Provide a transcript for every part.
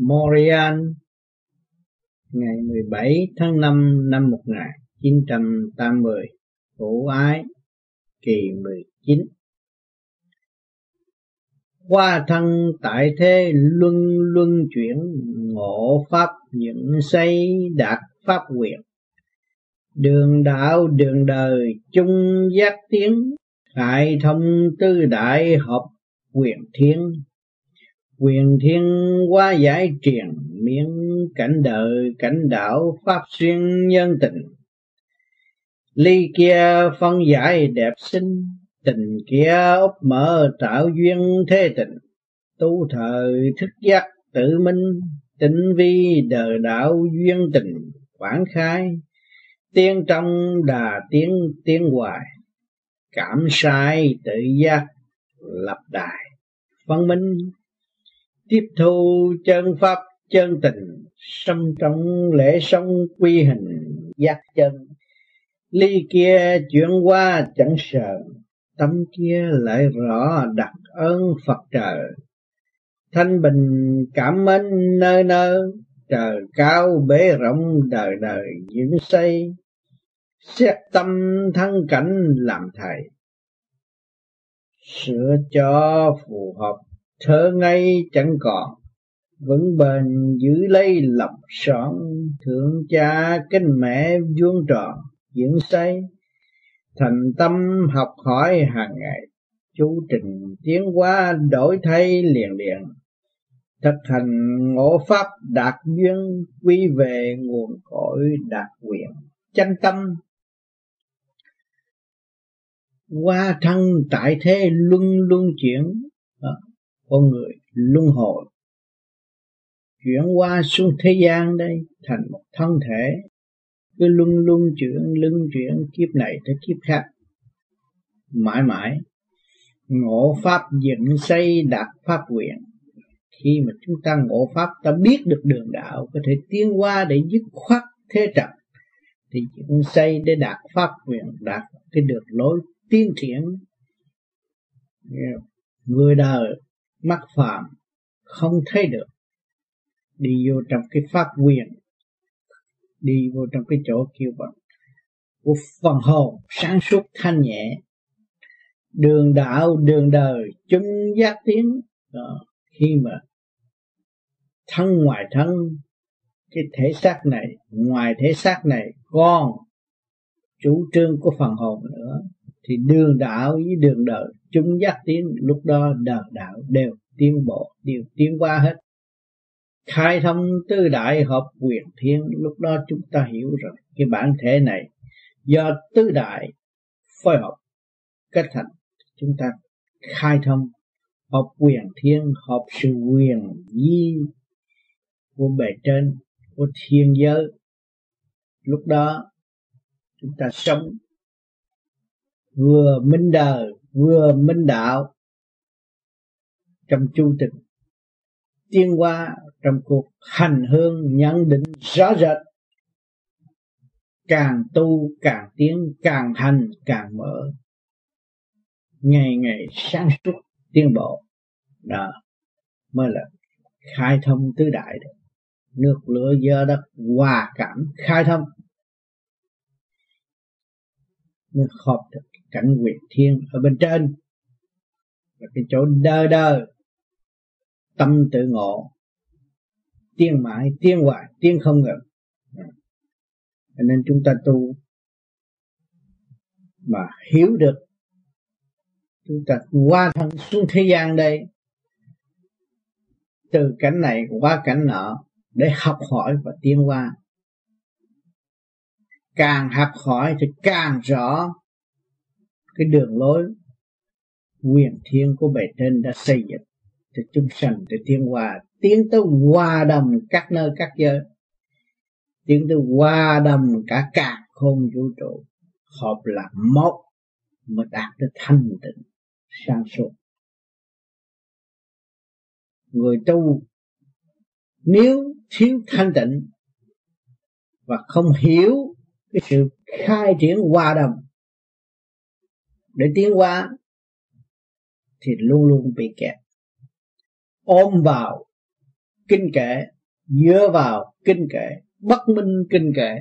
Montreal ngày 17 tháng 5 năm 1980 Vũ ái kỳ 19 Qua thân tại thế luân luân chuyển ngộ pháp những xây đạt pháp quyền đường đạo đường đời chung giác tiếng, khai thông tư đại hợp quyền thiên quyền thiên qua giải truyền miễn cảnh đời, cảnh đạo, pháp xuyên nhân tình. Ly kia phân giải đẹp xinh tình kia úp mở tạo duyên thế tình. Tu thời thức giác tự minh tinh vi đời đạo duyên tình, quảng khai, tiên trong đà tiến tiến hoài. Cảm sai tự giác lập đài văn minh tiếp thu chân pháp, chân tình sâm trong lễ sống quy hình, giác chân. Ly kia chuyển qua chẳng sợ tâm kia lại rõ đặc ơn phật trời. Thanh bình cảm mến nơi nơi, trời cao bể rộng đời đời dựng xây. Xét tâm thân cảnh làm thầy, sửa cho phù hợp thở ngay chẳng còn vẫn bền giữ lấy lòng son. Thượng cha kinh mẹ vuông tròn diễn xây thành tâm học hỏi hàng ngày. Chú trình tiến hóa đổi thay liền liền, thực hành ngộ pháp đạt duyên, quy về nguồn cội đạt quyền chân tâm qua thân tại thế luân luân chuyển con người luân hồi, chuyển qua xuống thế gian đây thành một thân thể, cứ luân luân chuyển luân chuyển, kiếp này tới kiếp khác. Mãi mãi, ngộ pháp dựng xây đạt pháp quyền khi mà chúng ta ngộ pháp, ta biết được đường đạo, có thể tiến qua để dứt khoát thế trận, thì dựng xây để đạt pháp quyền đạt cái được lối tiến triển. Người đời mắt phạm, không thấy được. Đi vô trong cái pháp quyền đi vô trong cái chỗ kêu bằng của phần hồn, sáng suốt, thanh nhẹ. Đường đạo, đường đời chúng giác tiến. Đó. khi mà thân ngoài thân, cái thể xác này, ngoài thể xác này còn chủ trương của phần hồn nữa thì đường đạo với đường đời, chúng giác tiến lúc đó đời đạo đều tiến bộ, đều tiến qua hết. Khai thông tư đại hợp quyền thiên, lúc đó chúng ta hiểu rằng cái bản thể này do tứ đại phối hợp kết thành. Chúng ta khai thông hợp quyền thiên, hợp sự quyền di của bề trên, của thiên giới. Lúc đó chúng ta sống vừa minh đời, vừa minh đạo trong chu trình. Tiến qua trong cuộc hành hương nhận định rõ rệt. Càng tu càng tiến, càng hành càng mở. Ngày ngày sáng suốt tiến bộ. Đó, mới là khai thông tứ đại được nước lửa gió đất, hòa cảm, khai thông. Mới hợp được cảnh quyền thiên ở bên trên. Là cái chỗ đơ đơ, tâm tự ngộ, tiên mãi, tiên hoài, tiên không ngừng. Cho nên chúng ta tu mà hiểu được, chúng ta qua thân xuống thế gian đây, từ cảnh này qua cảnh nọ để học hỏi và tiến qua. Càng học hỏi thì càng rõ cái đường lối quyền thiên của bề trên đã xây dựng cho chúng sanh để tiến hòa. Tiến tới hòa đồng các nơi các giới. Tiến tới hòa đồng cả cả không vũ trụ. Hợp là một mới đạt được thanh tịnh, sáng suốt. Người tu, nếu thiếu thanh tịnh và không hiểu cái sự khai triển hòa đồng để tiến hóa thì luôn luôn bị kẹt. Ôm vào kinh kệ dựa vào kinh kệ bất minh kinh kệ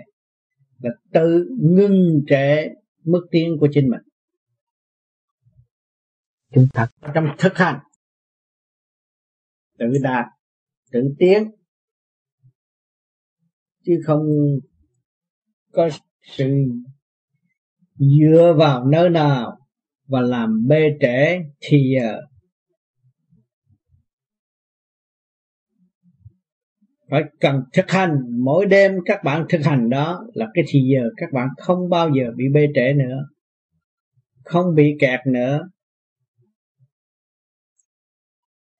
là tự ngưng trệ mức tiến của chính mình. Chúng ta trong thực hành tự đạt tự tiến chứ không có sự dựa vào nơi nào và làm bê trễ thì giờ phải cần thực hành. Mỗi đêm các bạn thực hành đó là cái thì giờ các bạn không bao giờ bị bê trễ nữa, không bị kẹt nữa.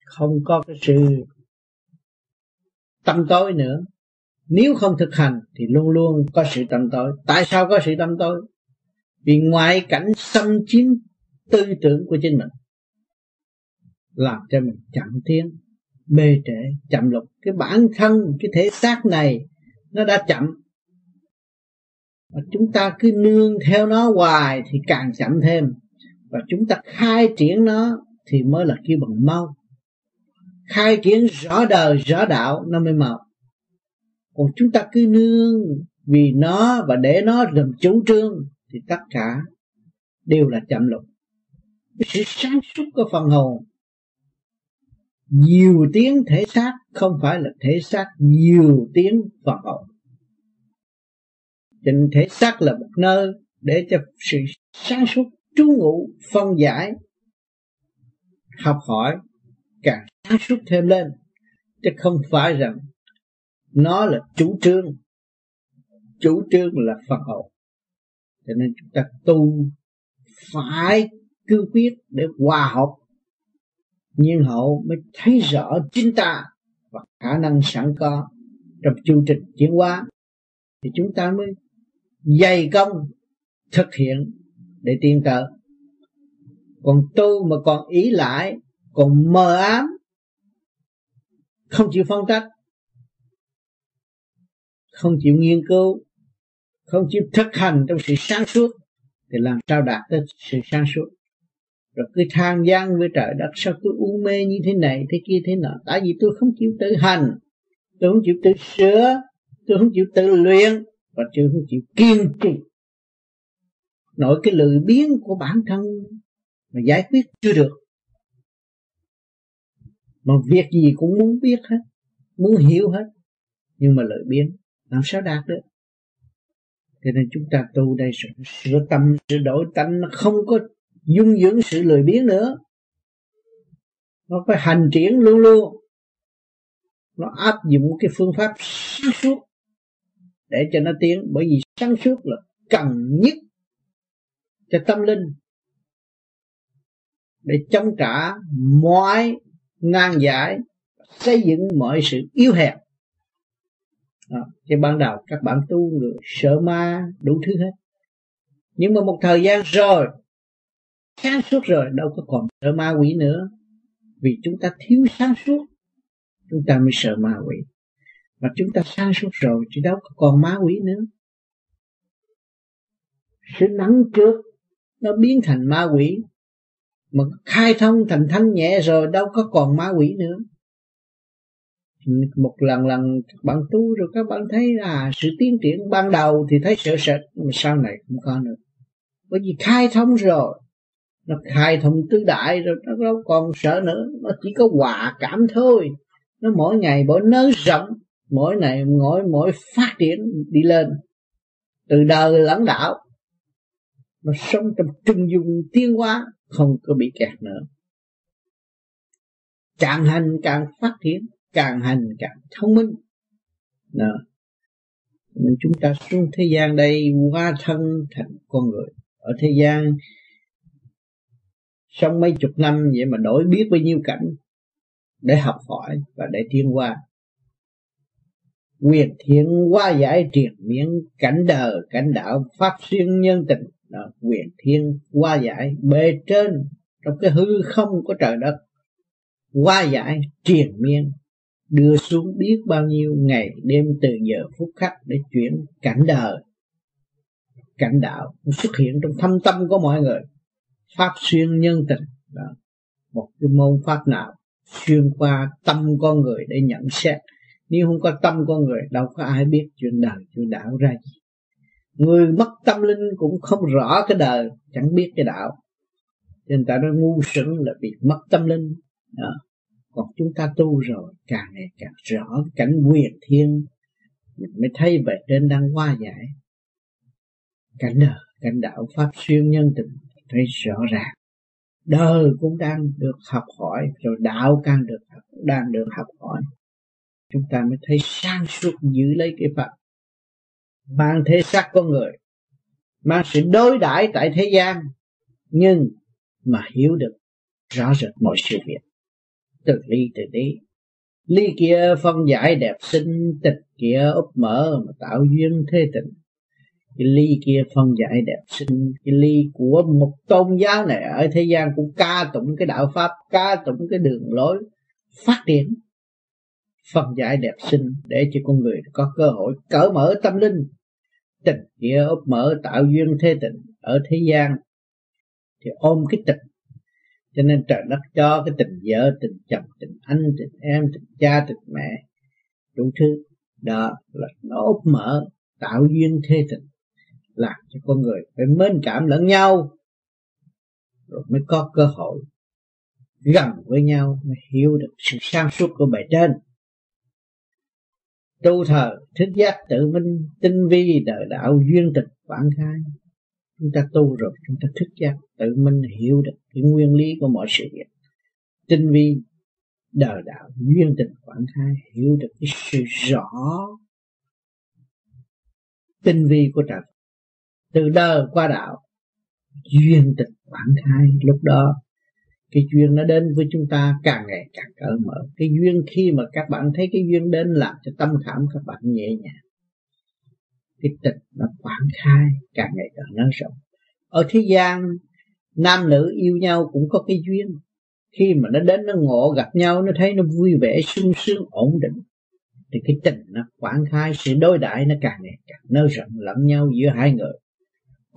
Không có cái sự tâm tối nữa. Nếu không thực hành thì luôn luôn có sự tâm tối. Tại sao có sự tâm tối? Vì ngoại cảnh xâm chiếm tư tưởng của chính mình. Làm cho mình chậm tiến bê trễ, chậm lục. Cái bản thân, cái thể xác này, nó đã chậm. Và chúng ta cứ nương theo nó hoài thì càng chậm thêm. Và chúng ta khai triển nó thì mới là kêu bằng mau. Khai triển rõ đời, rõ đạo, nó mới mau. Còn chúng ta cứ nương vì nó và để nó làm chủ trương thì tất cả đều là chậm lục cái sự sáng suốt của phần hồn. Nhiều tiếng thể xác không phải là thể xác nhiều tiếng phần hồn. Trình thể xác là một nơi để cho sự sáng suốt, trú ngụ, phân giải, học hỏi càng sáng suốt thêm lên. Chứ không phải rằng nó là chủ trương. Chủ trương là phật hồn. cho nên chúng ta tu phải cương quyết để hòa hợp. Nhiên hậu mới thấy rõ chính ta và khả năng sẵn có trong chương trình chuyển hóa. Thì chúng ta mới dày công thực hiện để tiến tới còn tu mà còn ý lại, còn mờ ám, không chịu phân tích không chịu nghiên cứu, không chịu thực hành trong sự sáng suốt, thì làm sao đạt tới sự sáng suốt? Rồi cứ than gian với trời đất, sao tôi u mê như thế này, thế kia, thế nọ. Tại vì tôi không chịu tự hành. Tôi không chịu tự sửa. Tôi không chịu tự luyện. Và tôi không chịu kiên trì. Nội cái lười biếng của bản thân mà giải quyết chưa được. Mà việc gì cũng muốn biết hết, muốn hiểu hết, nhưng mà lợi biếng, làm sao đạt được? Cho nên chúng ta tu đây, sự sửa tâm sửa đổi tánh, nó không có dung dưỡng sự lười biếng nữa. Nó phải hành triển luôn luôn. Nó áp dụng cái phương pháp sáng suốt để cho nó tiến. Bởi vì sáng suốt là cần nhất cho tâm linh để chống trả mọi nan giải xây dựng mọi sự yếu hèn à, Thì ban đầu các bạn tu người sợ ma đủ thứ hết. Nhưng mà một thời gian rồi sáng suốt rồi, đâu có còn sợ ma quỷ nữa. Vì chúng ta thiếu sáng suốt, chúng ta mới sợ ma quỷ. Mà chúng ta sáng suốt rồi chứ đâu có còn ma quỷ nữa. Sự nắng trước, nó biến thành ma quỷ. Mà khai thông thành thanh nhẹ rồi, đâu có còn ma quỷ nữa. Một lần lần các bạn tu rồi các bạn thấy là sự tiến triển ban đầu thì thấy sợ sệt, mà sau này không có nữa. Bởi vì khai thông rồi nó khai thông tứ đại rồi nó đâu còn sợ nữa. Nó chỉ có hòa cảm thôi. Nó mỗi ngày mỗi nới rộng, mỗi ngày mỗi mỗi phát triển đi lên. Từ đời lãnh đạo, nó sống trong trung dung tiến hóa, không có bị kẹt nữa. Càng hành càng phát triển, càng hành càng thông minh. Đó. nên chúng ta xuống thế gian đây, hóa thân thành con người. Ở thế gian sống mấy chục năm vậy mà đổi biết bao nhiêu cảnh để học hỏi và để tiến qua. Quyền thiện qua giải triệt miễn cảnh đời cảnh đạo pháp xuyên nhân tình. Đó, quyền thiên qua giải bề trên trong cái hư không của trời đất qua giải triền miên đưa xuống biết bao nhiêu ngày đêm từ giờ phút khắc để chuyển cảnh đời cảnh đạo xuất hiện trong thâm tâm của mọi người pháp xuyên nhân tình. Đó. một cái môn pháp nào xuyên qua tâm con người để nhận xét. Nếu không có tâm con người, đâu có ai biết chuyện đời, chuyện đạo ra gì. Người mất tâm linh cũng không rõ cái đời, chẳng biết cái đạo. Nên ta nói ngu sững là bị mất tâm linh. Đó. còn chúng ta tu rồi, càng ngày càng rõ cảnh quyền thiên. Mình mới thấy về trên đang qua giải cảnh đời, cảnh đạo, pháp xuyên nhân tình thấy rõ ràng. Đời cũng đang được học hỏi, rồi đạo càng được đang được học hỏi. Chúng ta mới thấy sang suốt giữ lấy cái pháp mang thế xác con người, mang sự đối đãi tại thế gian, nhưng mà hiểu được rõ rệt mọi sự việc. Từ ly từ đi ly kia phân giải đẹp xinh, tịch kia úp mở mà tạo duyên thế tình cái ly kia phân giải đẹp sinh cái ly của một tôn giáo này ở thế gian cũng ca tụng cái đạo pháp, ca tụng cái đường lối phát triển, phân giải đẹp sinh để cho con người có cơ hội cởi mở tâm linh, tình nghĩa úp mở tạo duyên thế tình ở thế gian. Thì ôm cái tình, cho nên trời đất cho cái tình vợ, tình chồng, tình anh, tình em, tình cha, tình mẹ, đủ thứ. Đó là nó úp mở tạo duyên thế tình làm cho con người phải mến cảm lẫn nhau, rồi mới có cơ hội gần với nhau, mới hiểu được sự sáng suốt của bề trên. Tu thờ thức giác tự minh, tinh vi đời đạo duyên tịch quảng khai chúng ta tu rồi, chúng ta thức giác tự minh hiểu được cái nguyên lý của mọi sự việc. Tinh vi đời đạo duyên tịch quảng khai hiểu được cái sự rõ tinh vi của trời từ đời qua đạo duyên tình quảng khai lúc đó, cái duyên nó đến với chúng ta càng ngày càng cởi mở. Cái duyên khi mà các bạn thấy cái duyên đến làm cho tâm khảm các bạn nhẹ nhàng. Cái tình nó quảng khai càng ngày càng nới rộng. Ở thế gian, nam nữ yêu nhau cũng có cái duyên. Khi mà nó đến, nó ngộ, gặp nhau, nó thấy nó vui vẻ, sung sướng, ổn định, thì cái tình nó quảng khai sự đối đãi nó càng ngày càng nới rộng, lẫn nhau giữa hai người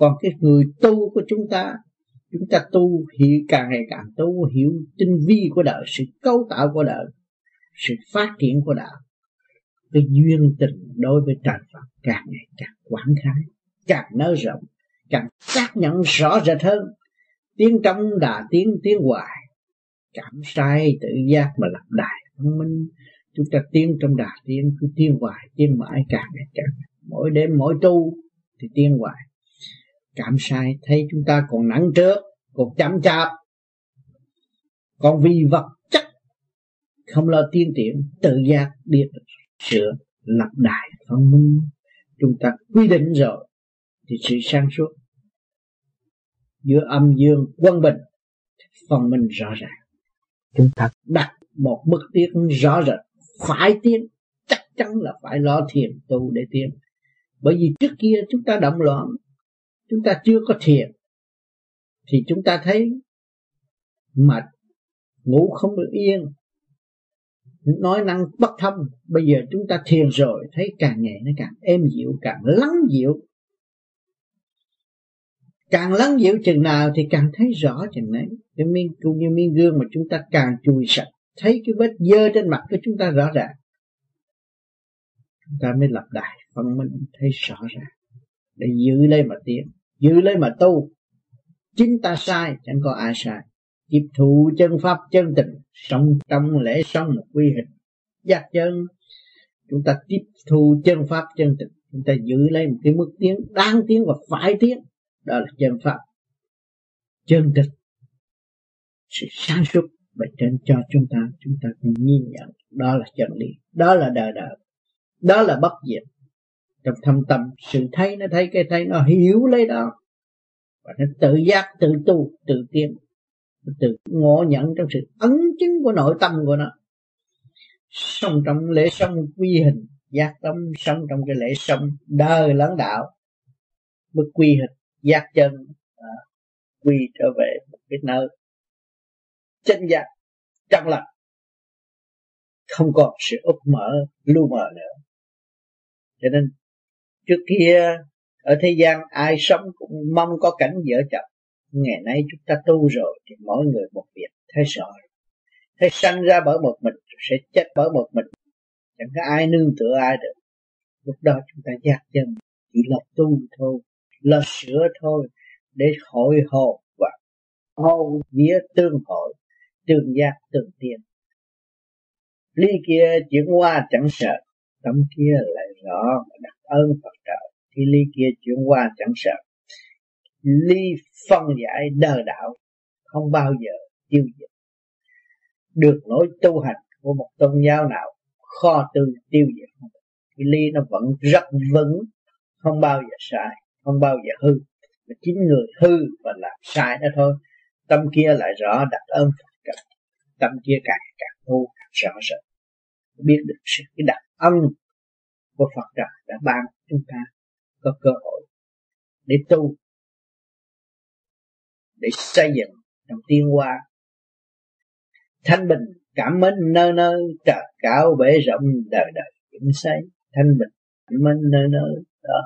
còn cái người tu của chúng ta chúng ta tu thì càng ngày càng tu hiểu tinh vi của đạo sự cấu tạo của đạo sự phát triển của đạo cái duyên tình đối với trời Phật càng ngày càng quảng khái, càng nới rộng càng xác nhận rõ rệt hơn. Tiếng trong đà tiếng tiến hoài cảm sai tự giác mà lập đại thông minh. Chúng ta tiến trong đà tiến cứ tiến hoài tiến mãi càng ngày càng. Mỗi đêm mỗi tu thì tiến hoài cảm sai, thấy chúng ta còn nặng trước, còn chậm chạp. Còn vì vật chất, không lo tiên triển, tự giác biết sửa lập đại phong minh. Chúng ta quy định rồi, thì sự sáng suốt giữa âm dương quân bình phần minh rõ ràng. Chúng ta đặt một mức tiến rõ rệt, phải tiến, chắc chắn là phải lo thiền tu để tiến. Bởi vì trước kia chúng ta động loạn chúng ta chưa có thiền, thì chúng ta thấy mệt, ngủ không được yên. Nói năng bất thông, bây giờ chúng ta thiền rồi, thấy càng ngày nó càng êm dịu, càng lắng dịu. Càng lắng dịu chừng nào thì càng thấy rõ chừng đấy cái miếng cũng như miếng gương mà chúng ta càng chùi sạch, thấy cái vết dơ trên mặt của chúng ta rõ ràng. Chúng ta mới lập đại, phân minh, thấy rõ ràng. Để giữ lấy mà tiến giữ lấy mà tu. Chính ta sai, chẳng có ai sai. Tiếp thụ chân pháp, chân tình, sống trong lễ sống một quy hình. Giác chân. Chúng ta tiếp thu chân pháp, chân tình. Chúng ta giữ lấy một cái mức tiến đáng tiến và phải tiến đó là chân pháp. Chân tịch sự sáng suốt và trên cho chúng ta. Chúng ta phải nhìn nhận. Đó là chân lý. Đó là đời đời. Đó là bất diệt trong thâm tâm sự thấy nó thấy cái thấy nó hiểu lấy đó. Và nó tự giác tự tu tự tiến. Tự ngộ nhận trong sự ấn chứng của nội tâm của nó. Sống trong lễ sống quy hình giác tâm sống trong cái lễ sống đời lẫn đạo mới quy hình giác chân à, quy trở về một cái nơi chân giác chân lặng không còn sự úp mở lưu mờ nữa. Cho nên trước kia, ở thế gian ai sống cũng mong có cảnh vợ chồng ngày nay chúng ta tu rồi thì mỗi người một việc. Thấy rồi thế sanh ra bởi một mình sẽ chết bởi một mình. Chẳng có ai nương tựa ai được. Lúc đó chúng ta giác chân. Chỉ là tu thôi. Là sửa thôi. Để hội hồn và hồn vía tương hội, tương giác, tương tiên. Ly kia chuyển qua chẳng sợ. Tâm kia lại rõ mà đặt ơn Phật trời thì ly kia chuyển qua chẳng sợ. Ly phân giải đời đạo không bao giờ tiêu diệt. Được lối tu hành của một tôn giáo nào, kho tư tiêu diệt cái ly nó vẫn rất vững, không bao giờ sai, không bao giờ hư. Mà chính người hư và làm sai đó thôi, tâm kia lại rõ đặt ơn Phật trời tâm kia càng càng tu càng rõ rệt biết được sự cái đặc ân của Phật trời đã ban chúng ta có cơ hội để tu, để xây dựng trong tiên hoa. Thanh bình cảm mến nơi nơi trời cao bể rộng đời đời vững xây thanh bình cảm mến nơi nơi, đó.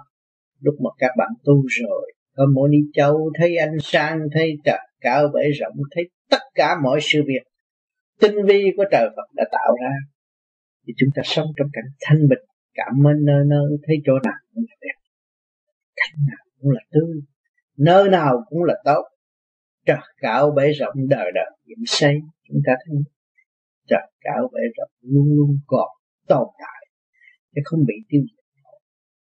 Lúc mà các bạn tu rồi, có mỗi đi châu, thấy anh sang, thấy trời cao bể rộng, thấy tất cả mọi sự việc, tinh vi của trời Phật đã tạo ra, thì chúng ta sống trong cảnh thanh bình cảm ơn nơi nơi, thấy chỗ nào cũng là đẹp. Cảnh nào cũng là tươi. Nơi nào cũng là tốt. Trời cao bể rộng đời đời dựng xây, chúng ta thấy. Trời cao bể rộng luôn luôn còn tồn tại. Chứ không bị tiêu diệt.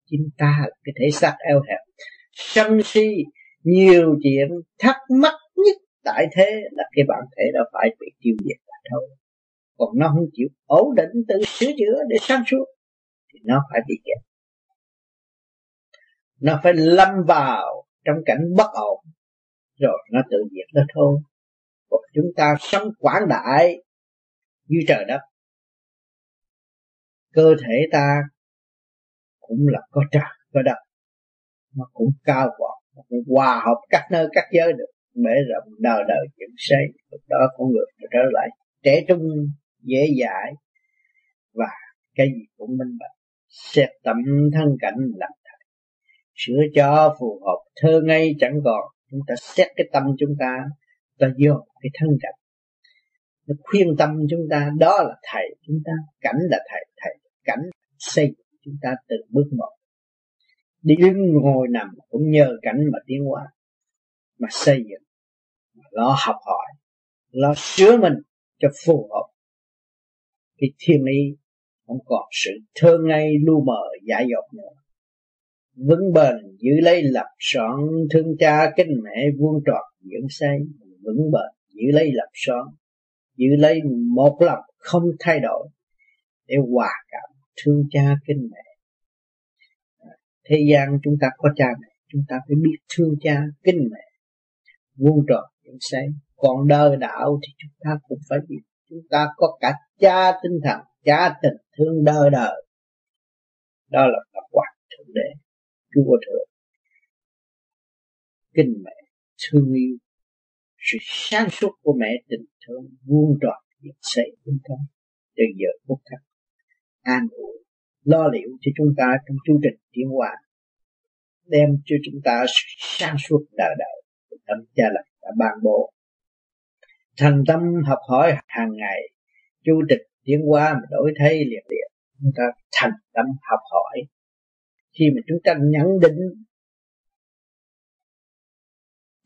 Chính ta là cái thể xác eo hẹp. Sân si, nhiều chuyện thắc mắc nhất tại thế là cái bản thể đã phải bị tiêu diệt là thôi. Còn nó không chịu ổn định tự sửa chữa để sáng suốt thì nó phải bị kẹt. Nó phải lâm vào trong cảnh bất ổn. Rồi nó tự diệt nó thôi. Còn chúng ta sống quảng đại như trời đất. Cơ thể ta cũng là có trời, có đất. Nó cũng cao vọt, nó cũng hòa hợp các nơi, các giới được. Bể rộng đời đời dựng xây lúc đó con người trở lại trẻ trung, dễ dãi. Và cái gì cũng minh bạch xét tâm thân cảnh làm thầy sửa cho phù hợp, thơ ngây chẳng còn. Chúng ta xét cái tâm chúng ta ta vô cái thân cảnh. Nó khuyên tâm chúng ta đó là thầy. Chúng ta cảnh là thầy. Thầy cảnh xây chúng ta từ bước một. Đi đứng ngồi nằm cũng nhờ cảnh mà tiến hóa, mà xây dựng, mà lo học hỏi, lo sửa mình cho phù hợp. Cái thiên ý không còn sự thơ ngây lu mờ giả dột nữa. Vững bền giữ lấy lập soạn, thương cha kính mẹ vuông tròn dưỡng xây. Vững bền giữ lấy lập soạn, giữ lấy một lòng không thay đổi để hòa cảm thương cha kính mẹ. Thế gian chúng ta có cha mẹ, chúng ta phải biết thương cha kính mẹ, vuông tròn dưỡng say còn đời đạo thì chúng ta cũng phải biết chúng ta có cả cha tinh thần, cha tình thương đời đời. Đó là tập quán thượng đế, chúa thượng. Kinh mẹ, thương yêu, sự sáng suốt của mẹ tình thương vuông tròn việc xây chúng ta từ giờ phút khắc an ủi, lo liệu cho chúng ta trong chu trình tiến hóa, đem cho chúng ta sự sáng suốt đời đời. Tâm cha lành đã ban bố thành tâm học hỏi hàng ngày, chu trình tiến hóa mà đổi thay liền liền chúng ta thành tâm học hỏi. Khi mà chúng ta nhận định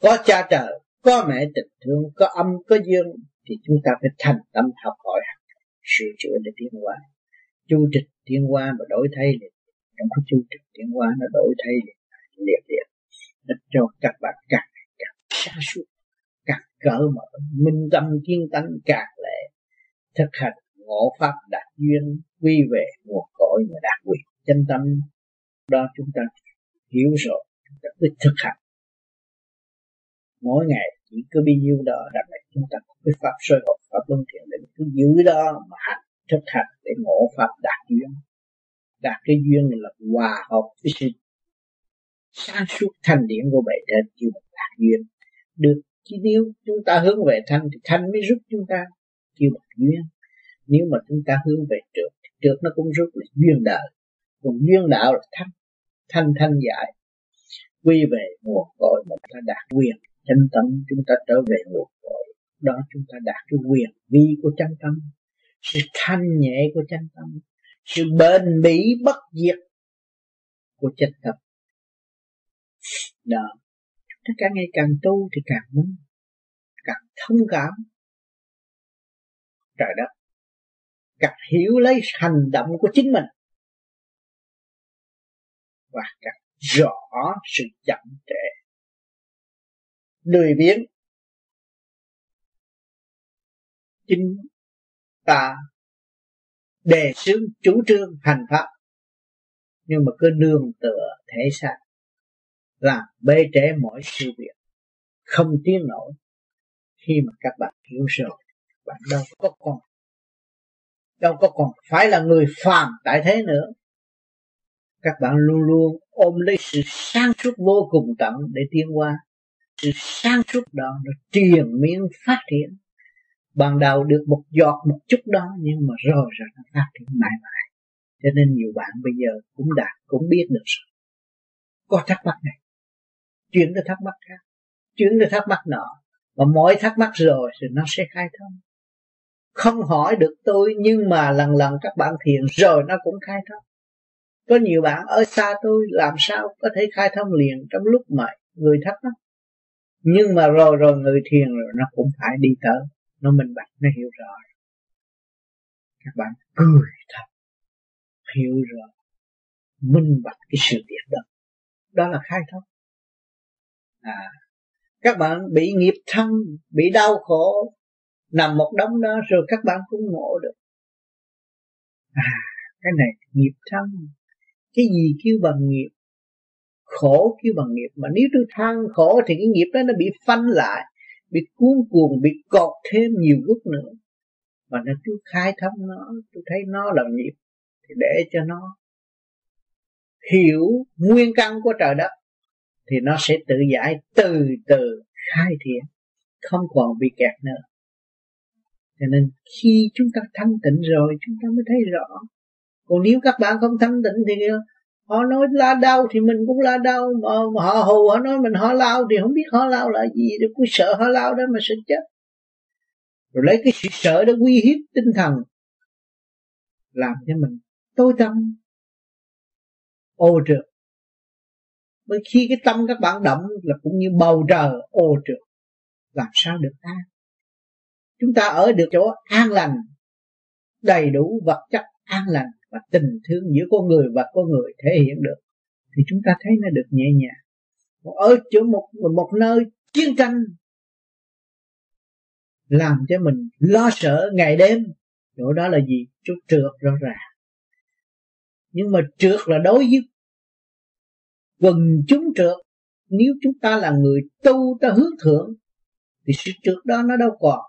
có cha trời, có mẹ tình thương, có âm, có dương, thì chúng ta phải thành tâm học hỏi sửa chữa để tiến hóa. Chu trình tiến hóa mà đổi thay liền trong cái chu trình tiến hóa nó đổi thay liền liền liền nó cho các bạn càng càng sáng suốt cỡ mở minh tâm kiên tánh cạc lệ, thực hành ngộ pháp đạt duyên, quy về nguồn cội và đạt quyền. Chân tâm, đó chúng ta hiểu rồi, chúng ta cứ thực hành. Mỗi ngày chỉ có bao nhiêu đó đặt là chúng ta có cái pháp soi học, pháp luân thiện để cứ giữ đó mà hành, thực hành để ngộ pháp đạt duyên. Đạt cái duyên là hòa hợp với sự sáng suốt thanh điển của bệ trên chưa đạt duyên. Được chỉ nếu chúng ta hướng về thanh thì thanh mới giúp chúng ta, kêu là duyên nếu mà chúng ta hướng về trượt thì trượt nó cũng rút là duyên đạo. Còn duyên đạo là thanh thanh thanh giải. Quy về nguồn cội mà ta đạt quyền, chân tâm chúng ta trở về nguồn cội. Đó chúng ta đạt cái quyền vi của chân tâm, sự thanh nhẹ của chân tâm, sự bền bỉ bất diệt của chân tâm. Đó tất cả ngày càng tu thì càng muốn càng thông cảm. Trời đất, càng hiểu lấy hành động của chính mình và càng rõ sự chậm trễ. Lười biếng. Chính ta đề xướng chủ trương hành pháp, nhưng mà cứ nương tựa thể xác làm bê trễ mọi sự việc. Không tiến nổi khi mà các bạn hiểu rồi bạn đâu có còn, đâu có còn phải là người phàm tại thế nữa. Các bạn luôn luôn ôm lấy sự sáng suốt vô cùng tận để tiến qua. Sự sáng suốt đó nó truyền miên phát triển. Ban đầu được một giọt một chút đó, nhưng mà rồi rồi nó phát triển mãi mãi. Cho nên nhiều bạn bây giờ cũng đạt cũng biết được rồi. Có thắc mắc này chuyển cái thắc mắc khác, chuyển cái thắc mắc nọ. Mà mỗi thắc mắc rồi thì nó sẽ khai thông. Không hỏi được tôi, nhưng mà lần lần các bạn thiền rồi nó cũng khai thông. Có nhiều bạn ở xa tôi, làm sao có thể khai thông liền trong lúc mà người thắc mắc? Nhưng mà rồi rồi người thiền rồi nó cũng phải đi tới. Nó minh bạch, nó hiểu rõ. Các bạn cười thật. Hiểu rõ. Minh bạch cái sự việc đó. Đó là khai thông à. Các bạn bị nghiệp thân, bị đau khổ, nằm một đống đó rồi các bạn cũng ngộ được. À cái này, nghiệp thân. Cái gì kêu bằng nghiệp? Khổ kêu bằng nghiệp. Mà nếu tôi than khổ thì cái nghiệp đó nó bị phanh lại, bị cuốn cuồng, bị cột thêm nhiều lúc nữa. Mà nó cứ khai thông nó, tôi thấy nó là nghiệp, thì để cho nó hiểu nguyên căn của trời đất thì nó sẽ tự giải từ từ khai thiện không còn bị kẹt nữa. Cho nên khi chúng ta thanh tịnh rồi chúng ta mới thấy rõ. Còn nếu các bạn không thanh tịnh thì họ nói la đau thì mình cũng la đau mà, mà họ hù họ nói mình họ lao thì không biết họ lao là gì để cứ sợ họ lao đó mà sợ chết. Rồi lấy cái sự sợ đó uy hiếp tinh thần làm cho mình tối tâm ô trượt bởi khi cái tâm các bạn động là cũng như bầu trời ô trượt. Làm sao được an? Chúng ta ở được chỗ an lành, đầy đủ vật chất an lành và tình thương giữa con người và con người thể hiện được, thì chúng ta thấy nó được nhẹ nhàng. Ở chỗ một một nơi chiến tranh làm cho mình lo sợ ngày đêm, chỗ đó là gì? Chút trượt rõ ràng. Nhưng mà trượt là đối với quần chúng trượt nếu chúng ta là người tu ta hướng thượng, thì sự trượt đó nó đâu còn.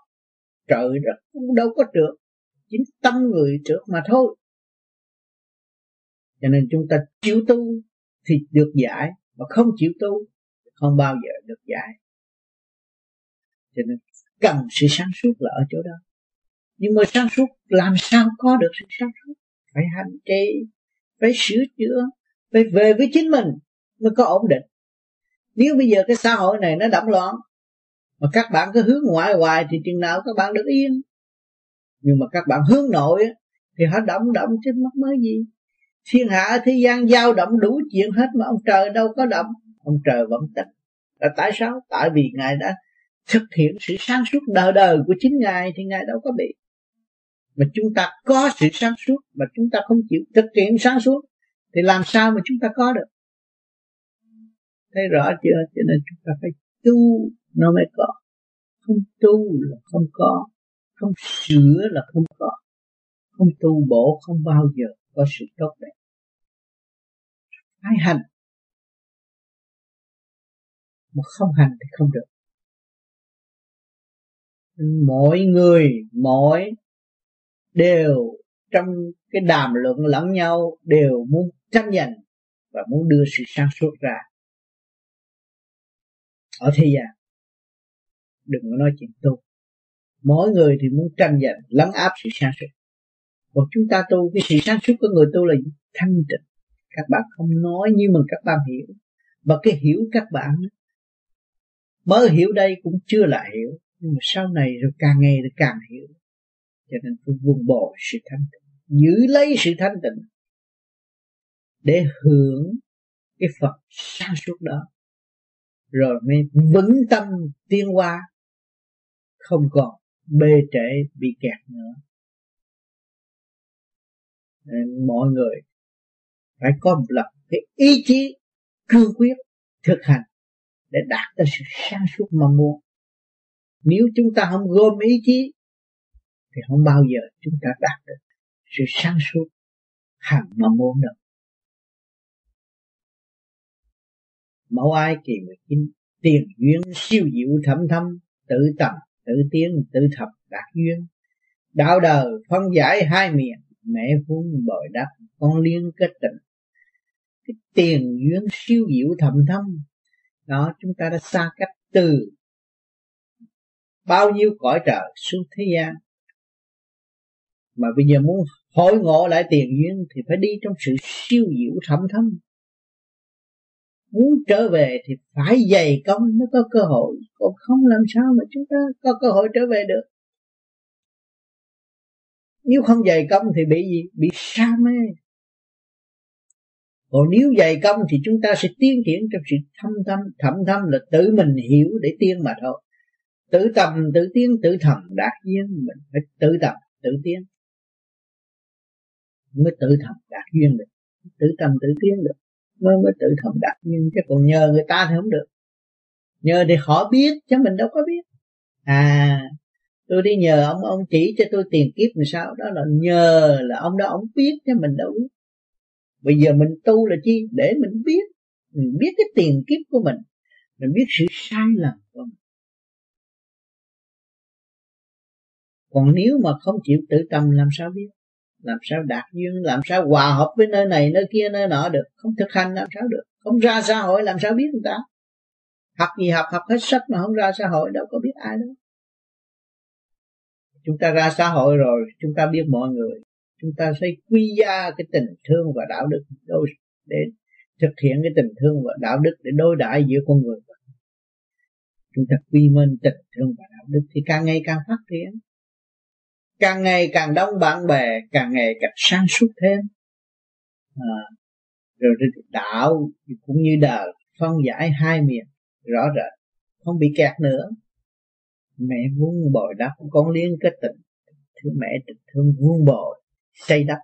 Trời đất, cũng đâu có trượt chính tâm người trượt mà thôi. Cho nên chúng ta chịu tu thì được giải, mà không chịu tu không bao giờ được giải. Cho nên cần sự sáng suốt là ở chỗ đó. Nhưng mà sáng suốt, làm sao có được sự sáng suốt? Phải hành trì, phải sửa chữa, phải về với chính mình nó có ổn định. Nếu bây giờ cái xã hội này nó động loạn, mà các bạn cứ hướng ngoại hoài thì chừng nào các bạn được yên. Nhưng mà các bạn hướng nội thì họ động động chứ mắc mới gì. Thiên hạ, thế gian dao động đủ chuyện hết mà ông trời đâu có động ông trời vẫn tịch là tại sao? Tại vì ngài đã thực hiện sự sáng suốt đời đời của chính ngài thì ngài đâu có bị. Mà chúng ta có sự sáng suốt mà chúng ta không chịu thực hiện sáng suốt, thì làm sao mà chúng ta có được? Thấy rõ chưa? Cho nên chúng ta phải tu nó mới có. Không tu là không có. Không sửa là không có. Không tu bổ không bao giờ có sự tốt đẹp. Phải hành. Mà không hành thì không được. Mỗi người, mỗi đều trong cái đàm luận lẫn nhau đều muốn tranh giành và muốn đưa sự sáng suốt ra ở thế gian, đừng có nói chuyện tu mỗi người thì muốn tranh giành, lấn áp sự sáng suốt. Còn chúng ta tu, cái sự sáng suốt của người tu là thanh tịnh. Các bạn không nói nhưng mà các bạn hiểu. Và cái hiểu các bạn mới hiểu đây cũng chưa là hiểu. Nhưng mà sau này rồi càng nghe rồi càng hiểu. Cho nên tôi vùng bỏ sự thanh tịnh. Giữ lấy sự thanh tịnh để hưởng cái Phật sáng suốt đó rồi mới vững tâm tiến hóa, không còn bê trễ bị kẹt nữa. Nên mọi người phải có một lập cái ý chí cương quyết thực hành để đạt tới sự sáng suốt mà muốn. Nếu chúng ta không gom ý chí, thì không bao giờ chúng ta đạt được sự sáng suốt hàng mà muốn được mẫu ai kỳ 19 tiền duyên siêu diệu thâm thâm, tự tầm, tự tiến, tự thập đạt duyên. Đạo đời phân giải hai miền, mẹ vuông bồi đắp, con liên kết tình. Cái tiền duyên siêu diệu thầm thâm, đó chúng ta đã xa cách từ bao nhiêu cõi trời xuống thế gian. Mà bây giờ muốn hội ngộ lại tiền duyên thì phải đi trong sự siêu diệu thẩm thâm muốn trở về thì phải dày công mới có cơ hội. Còn không làm sao mà chúng ta có cơ hội trở về được? Nếu không dày công thì bị gì? Bị sa mê. Còn nếu dày công thì chúng ta sẽ tiến triển trong sự thâm thâm thẩm thâm là tự mình hiểu để tiên mà thôi. Tự tầm tự tiến, tự thầm đạt duyên, mình phải tự tầm tự tiến. Mới tự thầm đạt duyên được. Tự tầm tự tiến được mới mới tự thông đạt nhưng chứ còn nhờ người ta thì không được. Nhờ thì họ biết, chứ mình đâu có biết. À tôi đi nhờ ông ông chỉ cho tôi tiền kiếp làm sao. Đó là nhờ là ông đó ông biết, chứ mình đâu biết. Bây giờ mình tu là chi? Để mình biết. Mình biết cái tiền kiếp của mình. Mình biết sự sai lầm của mình. Còn nếu mà không chịu tự tâm, làm sao biết? Làm sao đạt duyên, làm sao hòa hợp với nơi này, nơi kia, nơi nọ được? Không thực hành làm sao được? Không ra xã hội làm sao biết người ta? Học gì học học hết sách mà không ra xã hội, đâu có biết ai đâu. Chúng ta ra xã hội rồi, chúng ta biết mọi người. Chúng ta phải quy ra cái tình thương và đạo đức đôi để thực hiện cái tình thương và đạo đức để đối đãi giữa con người. Chúng ta quy minh tình thương và đạo đức thì càng ngày càng phát triển càng ngày càng đông bạn bè càng ngày càng sáng suốt thêm. À, rồi đạo cũng như đời phân giải hai miền rõ rệt không bị kẹt nữa. Mẹ vuông bồi đắp con liên kết tình. Thương mẹ tình thương vuông bồi xây đắp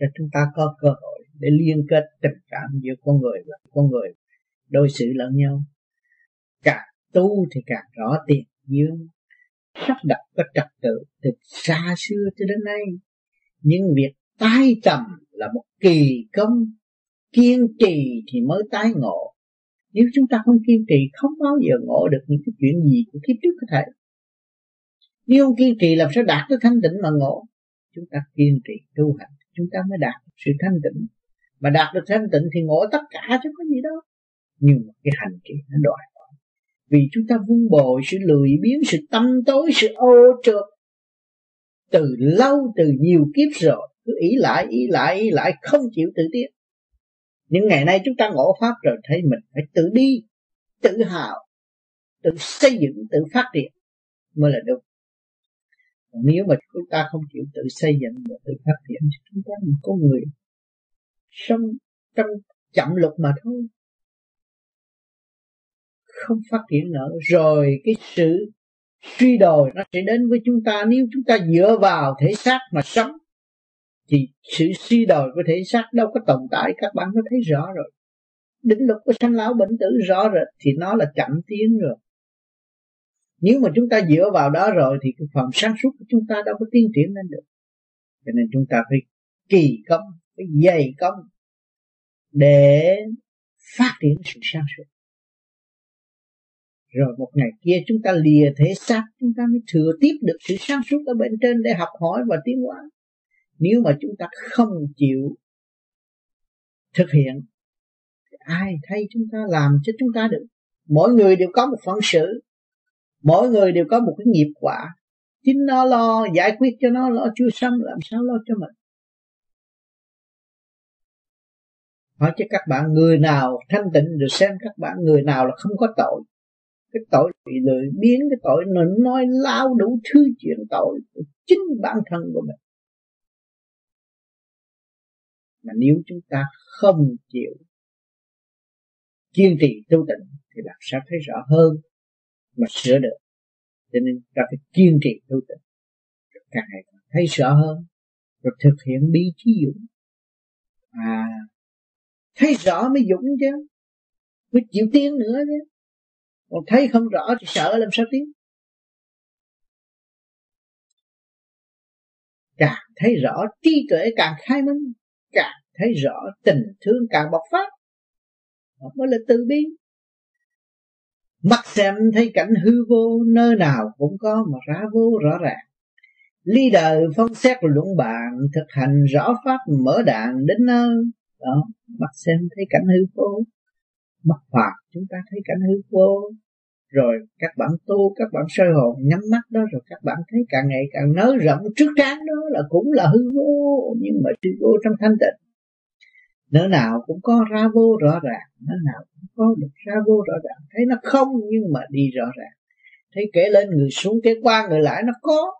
cho chúng ta có cơ hội để liên kết tình cảm giữa con người và con người đối xử lẫn nhau. Càng tu thì càng rõ tiền dương sắp đặt có trật tự từ xa xưa cho đến nay. Nhưng việc tái trầm là một kỳ công, kiên trì thì mới tái ngộ. Nếu chúng ta không kiên trì, không bao giờ ngộ được những cái chuyện gì của kiếp trước có thể. Nếu không kiên trì làm sao đạt tới thanh tịnh mà ngộ? Chúng ta kiên trì tu hành, chúng ta mới đạt sự thanh tịnh. Mà đạt được thanh tịnh thì ngộ tất cả chứ có gì đâu. Nhưng mà cái hành trì nó đòi vì chúng ta vun bồi sự lười biếng, sự tâm tối, sự ô trượt. Từ lâu, từ nhiều kiếp rồi, cứ ý lại ý lại ý lại, không chịu tự tiến. Những ngày nay chúng ta ngộ pháp rồi, thấy mình phải tự đi, tự hào, tự xây dựng, tự phát triển mới là đúng. Nếu mà chúng ta không chịu tự xây dựng và tự phát triển, thì chúng ta là một con người sống trong chậm lục mà thôi không phát triển nữa rồi cái sự suy đồi nó sẽ đến với chúng ta. Nếu chúng ta dựa vào thể xác mà sống, thì sự suy đồi của thể xác đâu có tồn tại. Các bạn có thấy rõ rồi. Định luật của sanh lão bệnh tử rõ rệt thì nó là chậm tiến rồi. Nếu mà chúng ta dựa vào đó rồi, thì cái phần sáng suốt của chúng ta đâu có tiến triển lên được. Cho nên chúng ta phải kỳ công, phải dày công để phát triển sự sáng suốt rồi một ngày kia chúng ta lìa thể xác, chúng ta mới thừa tiếp được sự sáng suốt ở bên trên để học hỏi và tiến hóa. Nếu mà chúng ta không chịu thực hiện, thì ai thay chúng ta làm cho chúng ta được? Mỗi người đều có một phận sự, mỗi người đều có một cái nghiệp quả. Chính nó lo, giải quyết cho nó, lo chưa xong, làm sao lo cho mình? Hỏi cho các bạn người nào thanh tịnh, rồi xem các bạn người nào là không có tội cái tội bị lười biến cái tội nó nói lao đủ thứ chuyện tội của chính bản thân của mình. Mà nếu chúng ta không chịu kiên trì tu tịnh thì làm sao thấy rõ hơn mà sửa được. Cho nên ta phải kiên trì tu tịnh càng ngày càng thấy rõ hơn, rồi thực hiện bi trí dũng à thấy rõ mới dũng chứ, mới chịu tiến nữa chứ còn thấy không rõ thì sợ làm sao tiến? Càng thấy rõ trí tuệ càng khai minh, càng thấy rõ tình thương càng bộc phát. Đó mới là từ bi. Mắt xem thấy cảnh hư vô, nơi nào cũng có mà ra vô rõ ràng. Ly đời phân xét luận bàn, thực hành rõ pháp mở đạn đến nơi. Đó mắt xem thấy cảnh hư vô mắt hòa, chúng ta thấy cảnh hư vô. Rồi các bạn tu, các bạn sơ hồn, nhắm mắt đó, rồi các bạn thấy càng ngày càng nới rộng. Trước trán đó là cũng là hư vô, nhưng mà hư vô trong thanh tịnh. Nơi nào cũng có ra vô rõ ràng nơi nào cũng có được ra vô rõ ràng. Thấy nó không, nhưng mà đi rõ ràng. Thấy kể lên người xuống, kể qua người lại, nó có.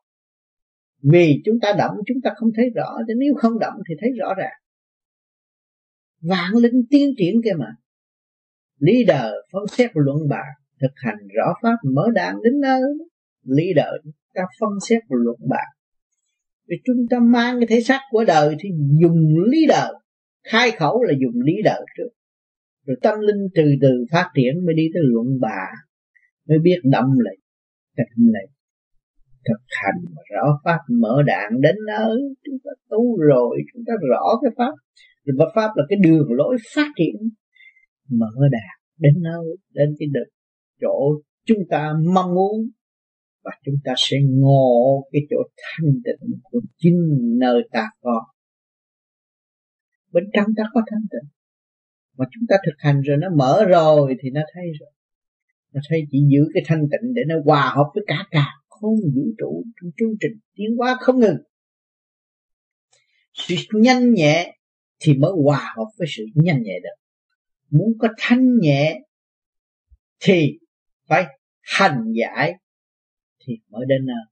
Vì chúng ta động, chúng ta không thấy rõ. Chứ nếu không động thì thấy rõ ràng. Vạn linh tiến triển kia mà leader phân xét luận bàn thực hành rõ pháp mở đàn đến nơi. Leader ta phân xét luận bàn vì chúng ta mang cái thể xác của đời thì dùng leader khai khẩu là dùng leader trước. Rồi tâm linh từ từ phát triển mới đi tới luận bà mới biết đâm lại tịnh này thực hành rõ pháp mở đạn đến nơi. Chúng ta tu rồi, chúng ta rõ cái pháp. Rồi pháp là cái đường lối phát triển mở đạt đến nơi, đến cái được chỗ chúng ta mong muốn. Và chúng ta sẽ ngộ cái chỗ thanh tịnh của chính nơi ta có. Bên trong ta có thanh tịnh. Mà chúng ta thực hành rồi, nó mở rồi thì nó thấy rồi. Nó thấy chỉ giữ cái thanh tịnh để nó hòa hợp với cả cả không vũ trụ trong chương trình tiến hóa không ngừng. Sự nhanh nhẹ thì mới hòa hợp với sự nhanh nhẹ được muốn có thanh nhẹ thì phải hành giải thì mới đến nơi.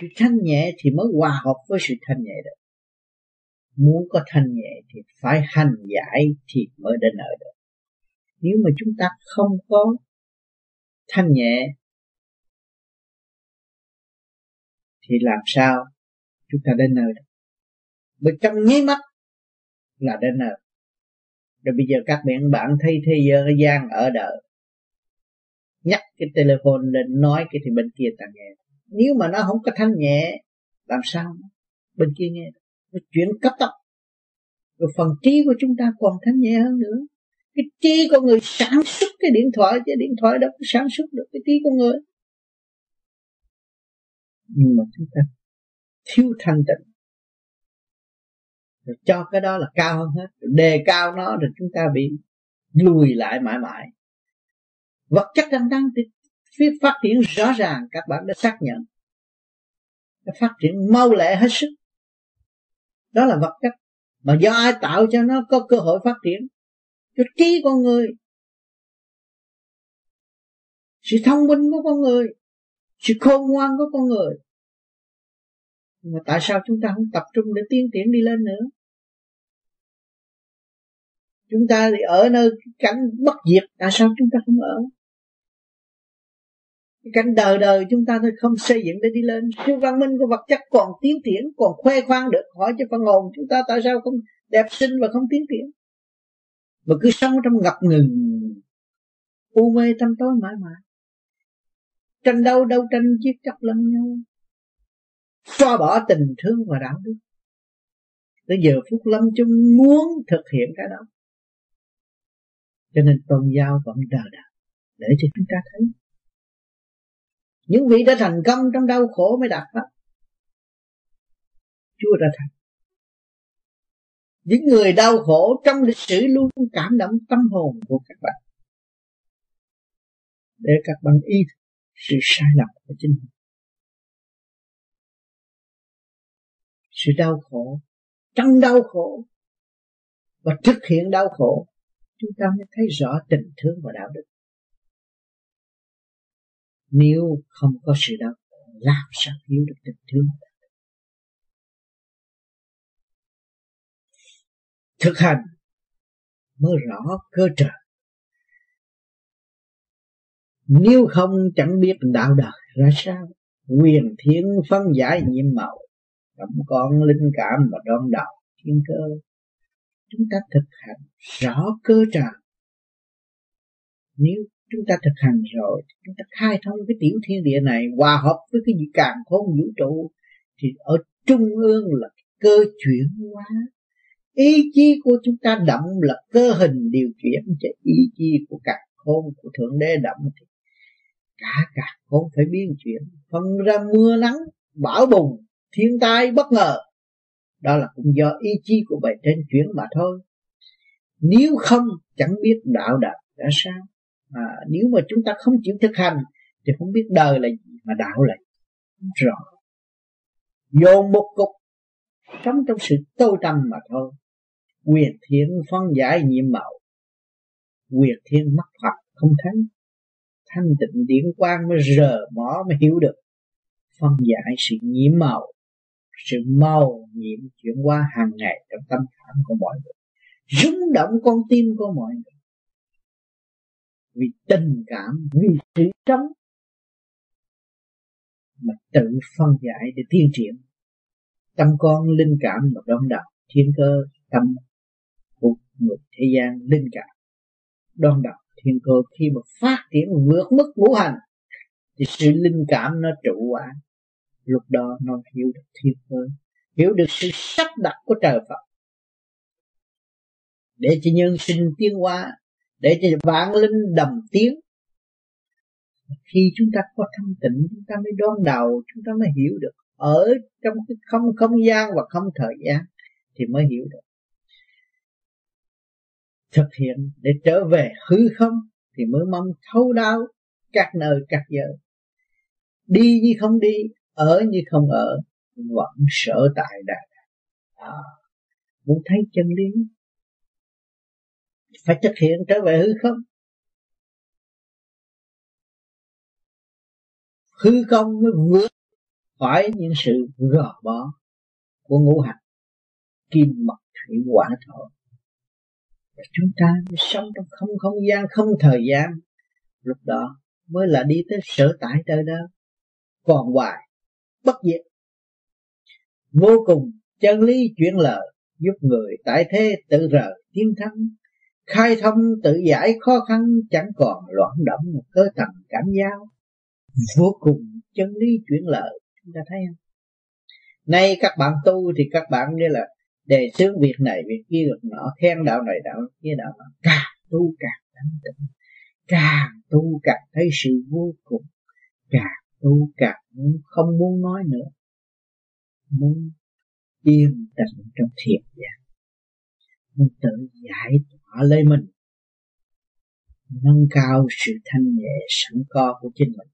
Sự thanh nhẹ thì mới hòa hợp với sự thanh nhẹ được. Muốn có thanh nhẹ thì phải hành giải thì mới đến nơi được. Nếu mà chúng ta không có thanh nhẹ thì làm sao chúng ta đến nơi được? Bởi trong nháy mắt là đến nơi rồi bây giờ các bạn bạn thấy thế gian ở đời nhắc cái telephone lên, nói cái thì bên kia ta nghe. Nếu mà nó không có thanh nhẹ, làm sao? Bên kia nghe. Nó chuyển cấp tốc. Rồi phần trí của chúng ta còn thanh nhẹ hơn nữa. Cái trí của người sản xuất cái điện thoại, chứ điện thoại đâu có sản xuất được cái trí của người. Nhưng mà chúng ta thiếu thanh tịnh rồi cho cái đó là cao hơn hết. Rồi đề cao nó rồi chúng ta bị lùi lại mãi mãi. Vật chất đang đang phía phát triển rõ ràng, các bạn đã xác nhận. Nó phát triển mau lẹ hết sức. Đó là vật chất. Mà do ai tạo cho nó có cơ hội phát triển? Cho trí con người. Sự thông minh của con người. Sự khôn ngoan của con người mà tại sao chúng ta không tập trung để tiến triển đi lên nữa? Chúng ta thì ở nơi cảnh bất diệt, tại sao chúng ta không ở? Cái cảnh đời đời chúng ta thôi, không xây dựng để đi lên. Siêu văn minh của vật chất còn tiến triển, còn khoe khoang được. Hỏi cho phần hồn chúng ta tại sao không đẹp xinh và không tiến triển? Mà cứ sống trong ngập ngừng. U mê tâm tối mãi mãi. Tranh đâu đâu tranh giết chóc lẫn nhau xóa bỏ tình thương và đạo đức. Tới giờ phút lâm chung muốn thực hiện cái đó. Cho nên tôn giáo vẫn đờ đẫn để cho chúng ta thấy. Những vị đã thành công trong đau khổ mới đạt pháp. Chúa đã thành. Những người đau khổ trong lịch sử luôn cảm động tâm hồn của các bạn. Để các bạn ý thức sự sai lầm của chính mình. Sự đau khổ, trong đau khổ và thực hiện đau khổ, chúng ta mới thấy rõ tình thương và đạo đức. Nếu không có sự đau khổ, làm sao hiểu được tình thương thực hành mới rõ cơ trời nếu không chẳng biết đạo đời ra sao, quyền thiên phân giải nhiệm màu động con linh cảm và đón đạo thiên cơ. Chúng ta thực hành rõ cơ trời nếu chúng ta thực hành rồi, chúng ta khai thông cái tiểu thiên địa này, hòa hợp với cái gì càng khôn vũ trụ, thì ở trung ương là cơ chuyển hóa. Ý chí của chúng ta động là cơ hình điều khiển cho ý chí của càng khôn của thượng đế động thì cả càng khôn phải biến chuyển. Phân ra mưa nắng, bão bùng thiên tai bất ngờ. Đó là cũng do ý chí của bề trên chuyển mà thôi. Nếu không chẳng biết đạo đạo đã sao. À, nếu mà chúng ta không chịu thực hành thì không biết đời là gì mà đạo là gì rõ. Dồn một cục sống trong sự tối tâm mà thôi. Quyền thiên phân giải nhiệm màu. Quyền thiên mắt phật không thấy thanh tịnh điển quang mới rờ mỏ mới hiểu được. Phân giải sự nhiễm màu sự màu nhiệm chuyển qua hàng ngày trong tâm khảm của mọi người, rung động con tim của mọi người. Vì tình cảm, vì sự sống mà tự phân giải để tiến triển. Tâm con linh cảm và đông đảo thiên cơ, tâm của người thế gian linh cảm. Đông đảo thiên cơ khi mà phát triển vượt mức ngũ hành, thì sự linh cảm nó trụ quả lúc đó nó hiểu được thiên cơ hiểu được sự sắp đặt của trời Phật. Để cho nhân sinh tiến hóa, để cho vạn linh đầm tiếng khi chúng ta có thanh tịnh, chúng ta mới đón đầu, chúng ta mới hiểu được. Ở trong cái không không gian và không thời gian thì mới hiểu được. Thực hiện để trở về hư không thì mới mong thấu đáo các nơi, các giờ. Đi như không đi ở như không ở vẫn sở tại đại à, muốn thấy chân lý phải thực hiện trở về hư không? Hư không mới vượt khỏi những sự gò bó của ngũ hành kim mộc thủy hỏa thổ. Và chúng ta mới sống trong không không gian không thời gian. Lúc đó mới là đi tới sở tại nơi đó còn hoài bất diệt. Vô cùng chân lý chuyển lời, giúp người tại thế tự rờ tiến thắng khai thông tự giải khó khăn, chẳng còn loạn động một cơ tầng cảm giao. Vô cùng chân lý chuyển lợi chúng ta thấy không? Nay các bạn tu thì các bạn như là đề xướng việc này, việc kia được nọ, khen đạo này, đạo kia, đạo nọ. Càng tu càng thanh tịnh, càng tu càng thấy sự vô cùng, càng tu càng không muốn nói nữa. Muốn yên tĩnh trong thiền giác. Muốn tự giải tỏa lấy mình. Nâng cao sự thanh nhẹ sẵn có của chính mình.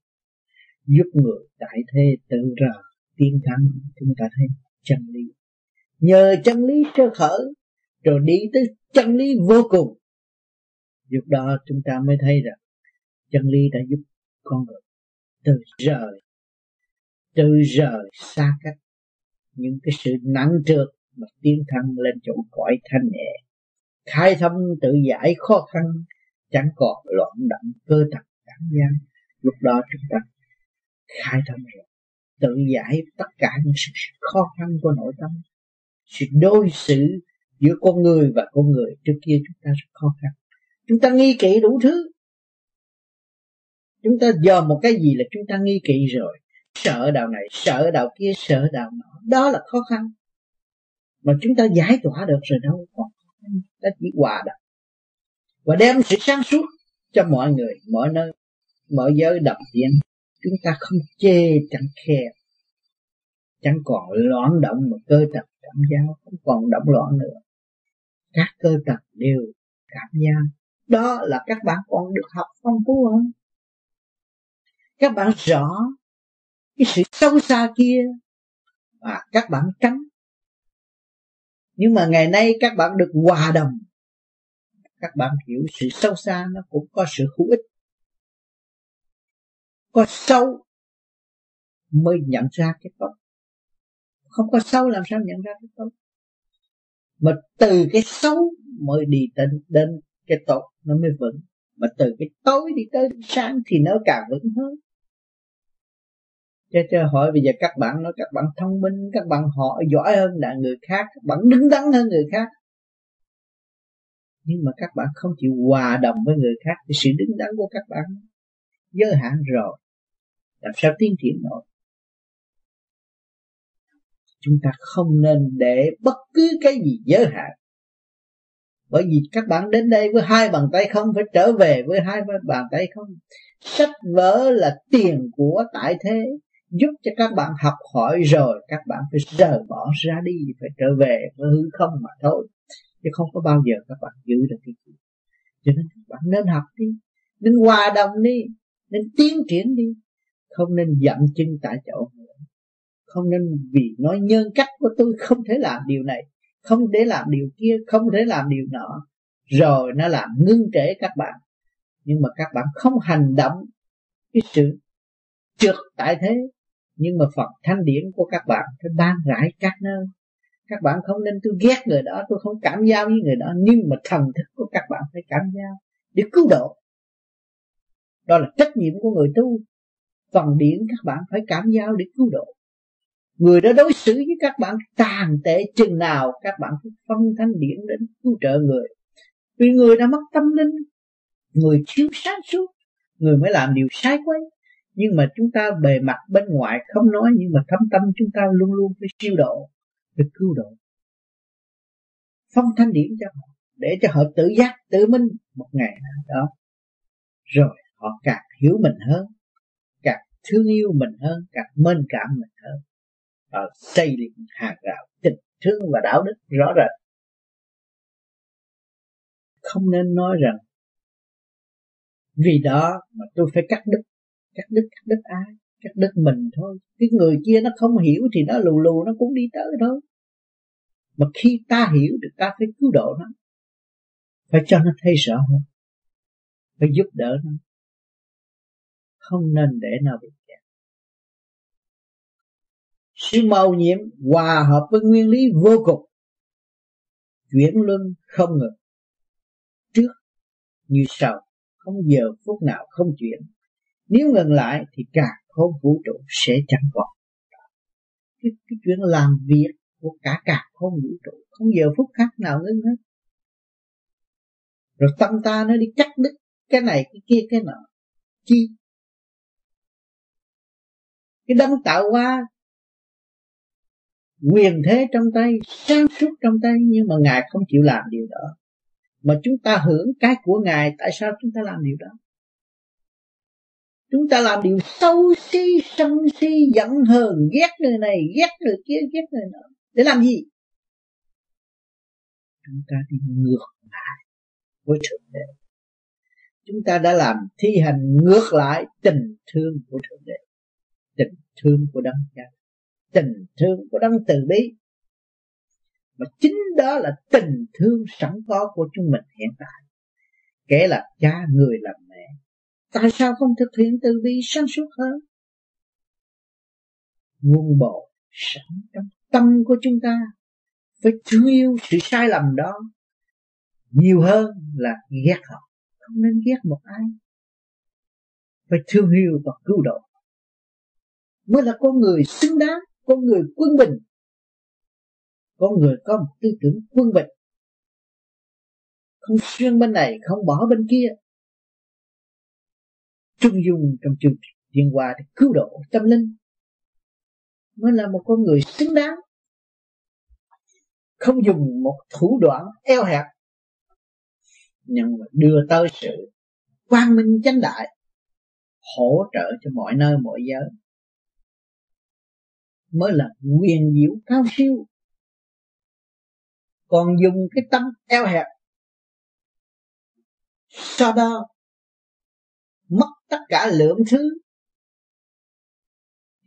Giúp người tại thế tự rờ tiên thắng chúng ta thấy chân lý. Nhờ chân lý sơ khởi, rồi đi tới chân lý vô cùng. Lúc đó chúng ta mới thấy rằng, chân lý đã giúp con người từ rời từ rời xa cách. Những cái sự nặng trược mà tiến thân lên chỗ cõi thanh nhẹ. Khai thông tự giải khó khăn, chẳng còn loạn động cơ tập cảm giác. Lúc đó chúng ta khai thông rồi. Tự giải tất cả những sự khó khăn của nội tâm. Sự đối xử giữa con người và con người. Trước kia chúng ta rất khó khăn. Chúng ta nghi kỵ đủ thứ chúng ta dòm một cái gì là chúng ta nghi kỵ rồi. Sợ đạo này, sợ đạo kia, sợ đạo nọ. Đó là khó khăn. Mà chúng ta giải tỏa được rồi đâu còn ta chỉ hòa đồng. Và đem sự sáng suốt cho mọi người, mọi nơi, mọi giới đập diện chúng ta không chê, chẳng khe. Chẳng còn loạn động mà cơ tập cảm giác. Không còn động loạn nữa. Các cơ tập đều cảm giác. Đó là các bạn còn được học phong phú hơn các bạn rõ cái sự sâu xa kia và các bạn tránh. Nhưng mà ngày nay các bạn được hòa đồng. Các bạn hiểu sự sâu xa nó cũng có sự hữu ích. Có sâu mới nhận ra cái tốt. Không có sâu làm sao nhận ra cái tốt? Mà từ cái xấu mới đi đến đến cái tốt nó mới vững. Mà từ cái tối đi tới sáng thì nó càng vững hơn cho cho hỏi bây giờ các bạn nói, các bạn thông minh, các bạn họ giỏi hơn là người khác, các bạn đứng đắn hơn người khác. Nhưng mà các bạn không chịu hòa đồng với người khác thì sự đứng đắn của các bạn giới hạn rồi. Làm sao tiến triển nổi? Chúng ta không nên để bất cứ cái gì giới hạn. Bởi vì các bạn đến đây với hai bàn tay không, phải trở về với hai bàn tay không. Sách vở là tiền của tại thế giúp cho các bạn học hỏi rồi, các bạn phải rời bỏ ra đi, phải trở về với hư không mà thôi. Chứ không có bao giờ các bạn giữ được cái gì. Cho nên các bạn nên học đi, nên hòa đồng đi, nên tiến triển đi. Không nên dậm chân tại chỗ nữa. Không nên vì nói nhân cách của tôi không thể làm điều này, không để làm điều kia, không thể làm điều nọ. Rồi nó làm ngưng trễ các bạn. Nhưng mà các bạn không hành động cái sự trượt tại thế nhưng mà Phật thanh điển của các bạn phải ban rải các nơi. Các bạn không nên tôi ghét người đó, tôi không cảm giao với người đó, nhưng mà thần thức của các bạn phải cảm giao để cứu độ. Đó là trách nhiệm của người tu. Phần điển các bạn phải cảm giao để cứu độ. Người đó đối xử với các bạn tàn tệ chừng nào, các bạn phải phân thanh điển đến cứu trợ người. Vì người đã mất tâm linh, người thiếu sáng suốt, người mới làm điều sai quấy nhưng mà chúng ta bề mặt bên ngoài không nói, nhưng mà thâm tâm chúng ta luôn luôn phải siêu độ, phải cứu độ. Phong thanh điển cho họ, để cho họ tự giác, tự minh một ngày nào đó. Rồi họ càng hiểu mình hơn, càng thương yêu mình hơn, càng mến cảm mình hơn. Và xây dựng hàng rào tình thương và đạo đức rõ rệt. Không nên nói rằng vì đó mà tôi phải cắt đứt cắt đứt cắt đứt ai cắt đứt mình thôi. Cái người kia nó không hiểu thì nó lù lù, nó cũng đi tới thôi mà khi ta hiểu được, ta phải cứu độ nó. Phải cho nó thấy rõ hơn. Phải giúp đỡ nó. Không nên để nó bị kẹt. Sự màu nhiệm hòa hợp với nguyên lý vô cùng. Chuyển luân không ngừng. Trước như sau. Không giờ phút nào không chuyển nếu ngừng lại thì cả khối vũ trụ sẽ chẳng còn. Cái, cái chuyện làm việc của cả cả khối vũ trụ không giờ phút khác nào ngưng hết. Rồi tâm ta nó đi cắt đứt cái này cái kia cái nọ. Chi? Cái đấng tạo hóa quyền thế trong tay sáng suốt trong tay nhưng mà ngài không chịu làm điều đó. Mà chúng ta hưởng cái của ngài tại sao chúng ta làm điều đó? Chúng ta làm điều sâu si, sân si, giận hờn, ghét người này, ghét người kia, ghét người nọ. Để làm gì? Chúng ta đi ngược lại với thượng đế. Chúng ta đã làm thi hành ngược lại tình thương của thượng đế. Tình thương của đấng cha. Tình thương của đấng từ bi. Mà chính đó là tình thương sẵn có của chúng mình hiện tại. Kẻ là cha, người làm mẹ tại sao không thực hiện từ bi sáng suốt hơn? Nguồn bộ sẵn trong tâm của chúng ta, phải thương yêu sự sai lầm đó. Nhiều hơn là ghét họ, không nên ghét một ai. Phải thương yêu và cứu độ. Mới là con người xứng đáng, con người quân bình. Con người có một tư tưởng quân bình. Không xuyên bên này, không bỏ bên kia trung dung trong chương thiên hòa để cứu độ tâm linh. Mới là một con người xứng đáng. Không dùng một thủ đoạn eo hẹp, nhưng mà đưa tới sự quang minh chánh đại, hỗ trợ cho mọi nơi, mọi giới. Mới là quyền diệu cao siêu. Còn dùng cái tâm eo hẹp sau đó tất cả lượng thứ.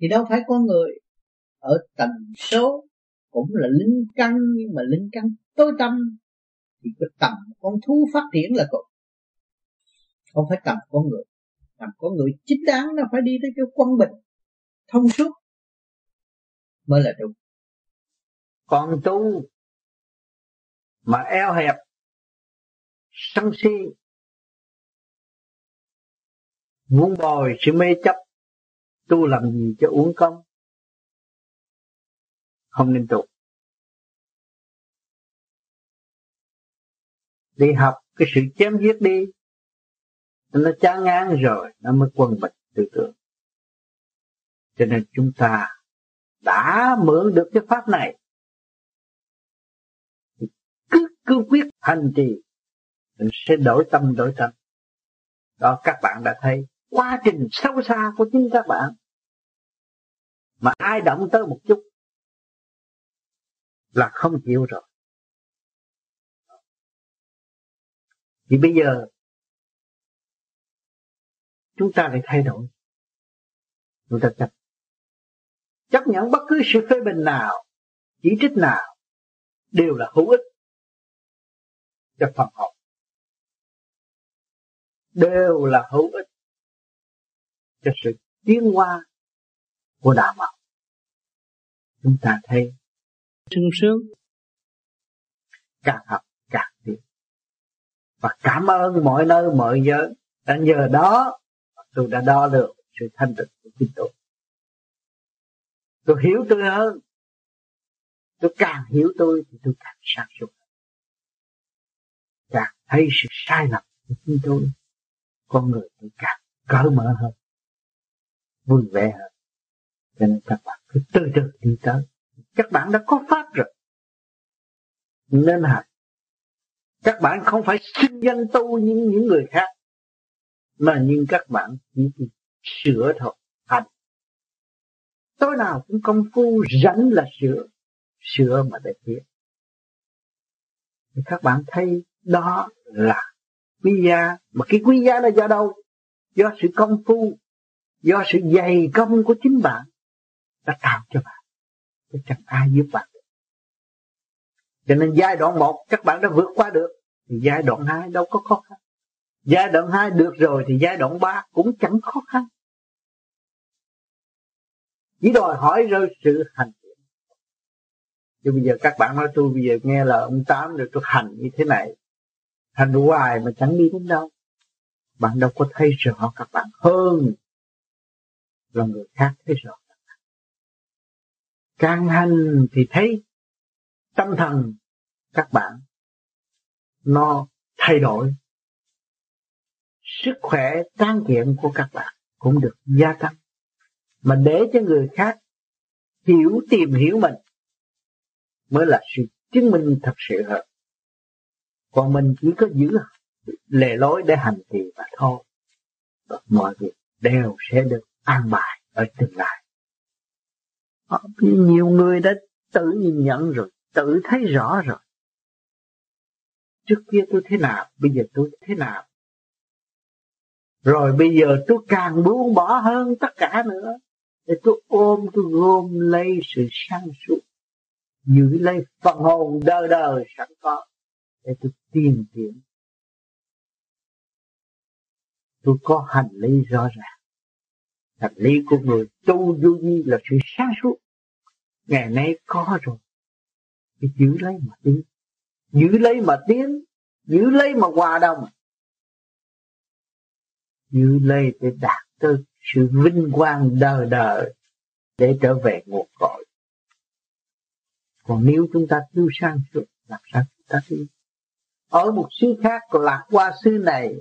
Thì đâu phải con người. Ở tầng số cũng là linh căn, nhưng mà linh căn tối tâm, thì cái tầm con thú phát triển là cùng. Không phải tầm con người. Tầm con người chính đáng nó phải đi tới cái quân bình, thông suốt mới là đúng. Còn tu mà eo hẹp, sân si muốn bồi sự mê chấp, tu làm gì cho uống công? Không nên tu. Đi học, cái sự chém giết đi, nó chán ngán rồi, nó mới quân bình tư tưởng. Cho nên chúng ta đã mượn được cái pháp này cứ cứ quyết hành trì, mình sẽ đổi tâm đổi tâm. Đó, các bạn đã thấy quá trình sâu xa của chính các bạn mà ai động tới một chút là không chịu rồi. Thì bây giờ chúng ta phải thay đổi. Chúng ta chấp chấp nhận bất cứ sự phê bình nào, chỉ trích nào, đều là hữu ích cho phần học. Đều là hữu ích cho sự tiến hóa của đạo Phật, chúng ta thấy sung sướng càng học càng tiến. Và cảm ơn mọi nơi mọi giới đã nhờ đó tôi đã đo được sự thanh tịnh của chính tôi. Tôi hiểu tôi hơn. Tôi càng hiểu tôi thì tôi càng sáng suốt. Càng thấy sự sai lầm của chính tôi con người tôi càng cởi mở hơn vui vẻ hơn. Cho nên các bạn cứ từ từ đi tới. Các bạn đã có pháp rồi. Nên hành các bạn không phải sinh danh tu như những người khác, mà nhưng các bạn chỉ sửa thôi. Hành. Tối nào cũng công phu rảnh là sửa. Sửa mà để tiến thì các bạn thấy đó là quý giá mà cái quý giá là do đâu? Do sự công phu do sự dày công của chính bạn đã tạo cho bạn chứ chẳng ai giúp bạn cho nên giai đoạn một các bạn đã vượt qua được, thì giai đoạn hai đâu có khó khăn. Giai đoạn hai được rồi thì giai đoạn ba cũng chẳng khó khăn. Chỉ đòi hỏi rơi sự hành thiện. Chứ bây giờ các bạn nói tôi bây giờ nghe là ông tám rồi tôi hành như thế này. Hành hoài mà chẳng đi đến đâu. Bạn đâu có thấy rõ các bạn hơn là người khác thấy rõ càng hành thì thấy tâm thần các bạn nó thay đổi. Sức khỏe tráng kiện của các bạn cũng được gia tăng. Mà để cho người khác hiểu tìm hiểu mình mới là sự chứng minh thật sự hơn. Còn mình chỉ có giữ lề lối để hành trì mà thôi. Mọi việc đều sẽ được an bài ở tương lai. Ờ, nhiều người đã tự nhìn nhận rồi tự thấy rõ rồi. Trước kia tôi thế nào bây giờ tôi thế nào? Rồi bây giờ tôi càng buông bỏ hơn tất cả nữa. Để tôi ôm tôi gom lấy sự sáng suốt giữ lấy phần hồn đời đời sẵn có để tôi tìm kiếm, tôi có hành lý rõ ràng thành lý của người tu vô vi là sự sáng suốt. Ngày nay có rồi. Thì giữ lấy mà tiến. Giữ lấy mà tiến. Giữ lấy mà hòa đồng. Giữ lấy để đạt tới sự vinh quang đời đời để trở về nguồn cội. Còn nếu chúng ta thiếu sang suốt, làm sao chúng ta đi ở một xứ khác, lạc qua xứ này,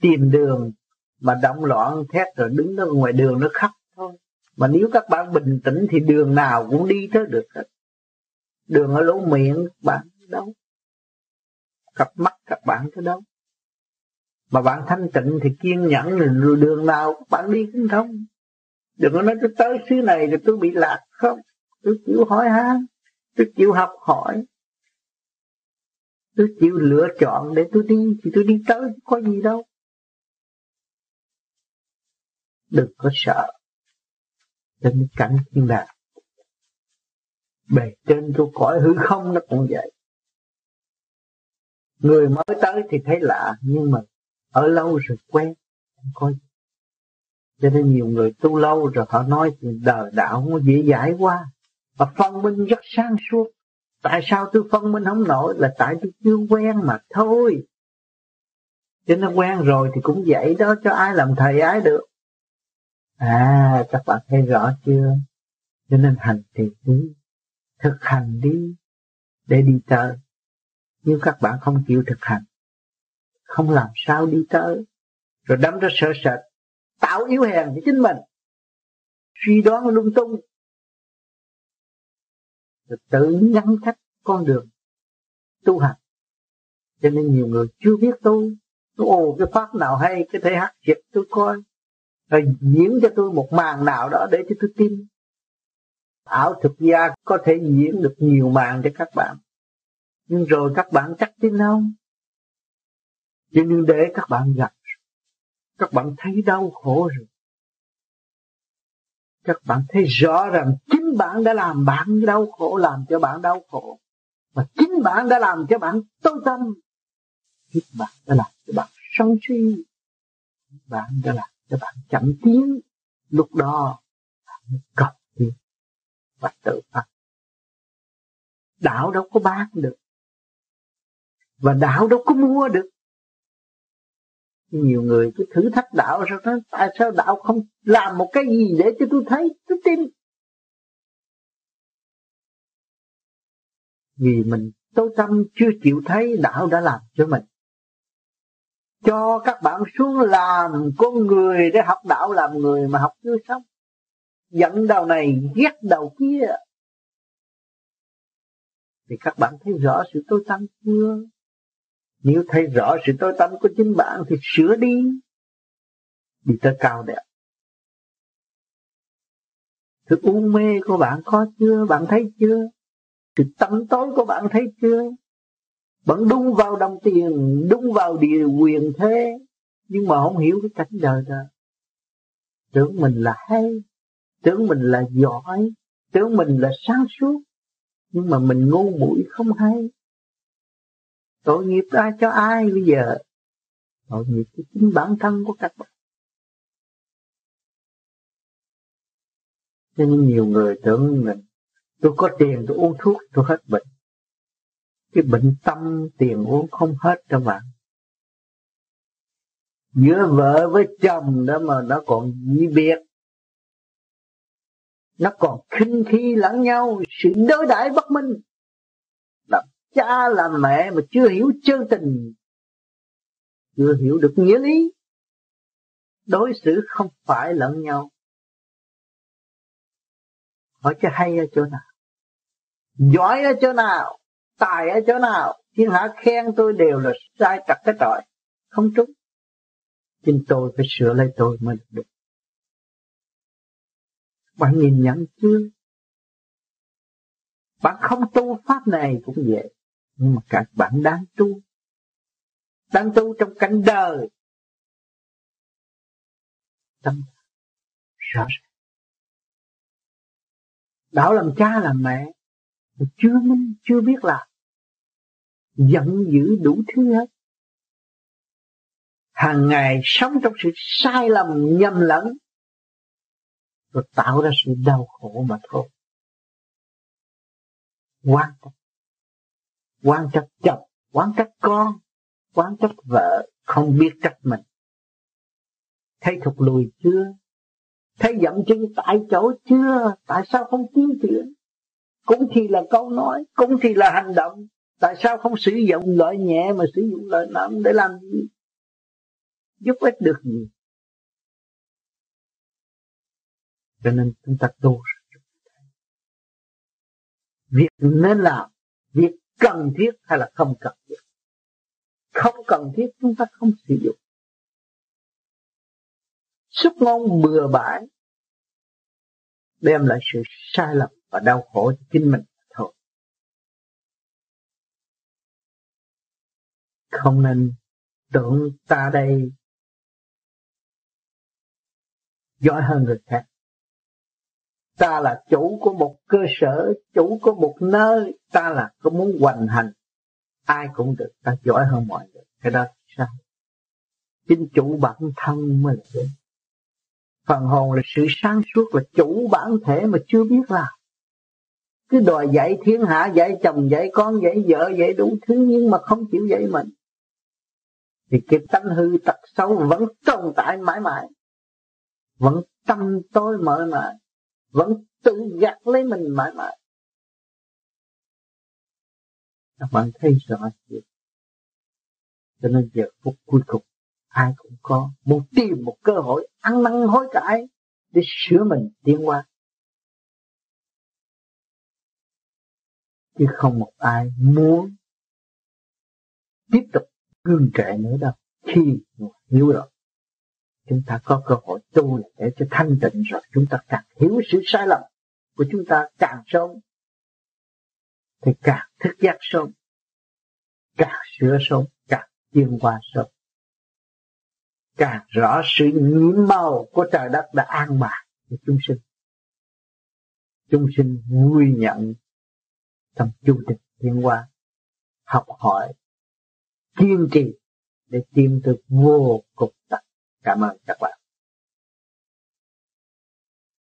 tìm đường mà động loạn thét rồi đứng ở ngoài đường nó khóc. Thôi. Mà nếu các bạn bình tĩnh thì đường nào cũng đi tới được hết. Đường ở lỗ miệng bạn đâu? Cặp mắt các bạn tới đâu? Mà bạn thanh tịnh thì kiên nhẫn rồi đường nào bạn đi cũng thông. Đừng có nói tôi tới xứ này rồi tôi bị lạc. Không. Tôi chịu hỏi han. Tôi chịu học hỏi. Tôi chịu lựa chọn để tôi đi. Thì tôi đi tới có gì đâu đừng có sợ. Trên cảnh thiên đàng. Bề trên của cõi hư không nó cũng vậy. Người mới tới thì thấy lạ, nhưng mà ở lâu rồi quen, không có gì. Cho nên nhiều người tu lâu rồi họ nói thì đời đạo không dễ giải qua và phân minh rất sáng suốt. Tại sao tôi phân minh không nổi? Là tại tôi chưa quen mà thôi. Cho nên quen rồi thì cũng vậy đó, cho ai làm thầy ái được à các bạn thấy rõ chưa? Cho nên hành trì đi thực hành đi, để đi tới. Nếu các bạn không chịu thực hành, không làm sao đi tới. Rồi đâm ra sợ sệt, tạo yếu hèn cho chính mình. Suy đoán lung tung. Rồi tự ngăn cách con đường tu hành. Cho nên nhiều người chưa biết tu. Ồ, cái pháp nào hay, cái thể hát triệt tôi coi rồi diễn cho tôi một màn nào đó để cho tôi tin. Ảo thực gia có thể diễn được nhiều màn cho các bạn. Nhưng rồi các bạn chắc tin không? Chỉ nhưng để các bạn gặp các bạn thấy đau khổ rồi. Các bạn thấy rõ rằng chính bạn đã làm bạn đau khổ, làm cho bạn đau khổ. Và chính bạn đã làm cho bạn tối tâm chính bạn đã làm cho bạn sân suy bạn đã làm cho bạn chậm tiến, lúc đó bạn mới cầu tiến và tự phát. Đạo đâu có bán được và đạo đâu có mua được. Nhiều người cứ thử thách đạo, sao nói, tại sao đạo không làm một cái gì để cho tôi thấy, tôi tin? Vì mình tối tâm chưa chịu thấy, đạo đã làm cho mình cho các bạn xuống làm con người để học đạo làm người mà học chưa xong. Giận đầu này, ghét đầu kia. Thì các bạn thấy rõ sự tối tâm chưa? Nếu thấy rõ sự tối tâm của chính bạn thì sửa đi. Đi tới cao đẹp. Sự u mê của bạn có chưa? Bạn thấy chưa? Sự tâm tối của bạn thấy chưa? Vẫn đúng vào đồng tiền, đúng vào địa quyền thế, nhưng mà không hiểu cái cảnh đời đó tưởng mình là hay, tưởng mình là giỏi, tưởng mình là sáng suốt, nhưng mà mình ngu muội không hay. Tội nghiệp ai cho ai bây giờ? Tội nghiệp cho chính bản thân của các bạn. Cho nên nhiều người tưởng mình, tôi có tiền tôi uống thuốc, tôi hết bệnh cái bệnh tâm tiền uống không hết các bạn giữa vợ với chồng đó mà nó còn dị biệt. Nó còn khinh khi lẫn nhau, sự đối đãi bất minh. Làm cha làm mẹ mà chưa hiểu chân tình, chưa hiểu được nghĩa lý. Đối xử không phải lẫn nhau. Hỏi cho hay ở chỗ nào? Giỏi ở chỗ nào? Tài ở chỗ nào, thiên hạ khen tôi đều là sai trật cái trọi không trúng. Chính tôi phải sửa lấy tôi mới được bạn nhìn nhận chưa? Bạn không tu pháp này cũng vậy, nhưng mà các bạn đang tu. Đang tu trong cảnh đời. Tâm rõ ràng. Đạo làm cha làm mẹ chưa minh, chưa biết là giận dữ đủ thứ hết. Hàng ngày sống trong sự sai lầm, nhầm lẫn, rồi tạo ra sự đau khổ mà thôi. Quan trách quan trách chồng, quan trách con, quan trách vợ, không biết trách mình. Thấy thục lùi chưa? Thấy dậm chân tại chỗ chưa? Tại sao không tiến triển? Cũng chỉ là câu nói, cũng chỉ là hành động tại sao không sử dụng loại nhẹ mà sử dụng loại nặng để làm gì? Giúp ích được gì? Cho nên chúng ta tu việc nên làm, việc cần thiết hay là không cần thiết? Không cần thiết chúng ta không sử dụng. Xúc ngôn bừa bãi đem lại sự sai lầm và đau khổ cho chính mình thôi không nên tưởng ta đây giỏi hơn người khác. Ta là chủ của một cơ sở, chủ của một nơi, ta là có muốn hoành hành. Ai cũng được, ta giỏi hơn mọi người. Cái đó sao? Chính chủ bản thân mới là đúng phần hồn là sự sáng suốt, là chủ bản thể mà chưa biết là cứ đòi dạy thiên hạ, dạy chồng, dạy con, dạy vợ, dạy đủ thứ nhưng mà không chịu dạy mình thì cái tánh hư tật xấu vẫn tồn tại mãi mãi. Vẫn tâm tối mở mãi vẫn tự gạt lấy mình mãi mãi. Các bạn thấy rõ chưa? Cho nên giờ phút cuối cùng, ai cũng có muốn tìm một cơ hội ăn năn hối cải để sửa mình tiến qua chứ không một ai muốn tiếp tục cương trệ nữa đâu khi hiểu rồi chúng ta có cơ hội tu để cho thanh tịnh rồi, chúng ta càng hiểu sự sai lầm của chúng ta càng sớm, thì càng thức giác sớm, càng sửa sớm, càng tiến qua sớm. Càng rõ sự nhiễm màu của trời đất đã an bài cho chúng sinh. Chúng sinh vui nhận trong chu trình tiến qua học hỏi kiên trì để tìm được vô cùng tận cảm ơn các bạn.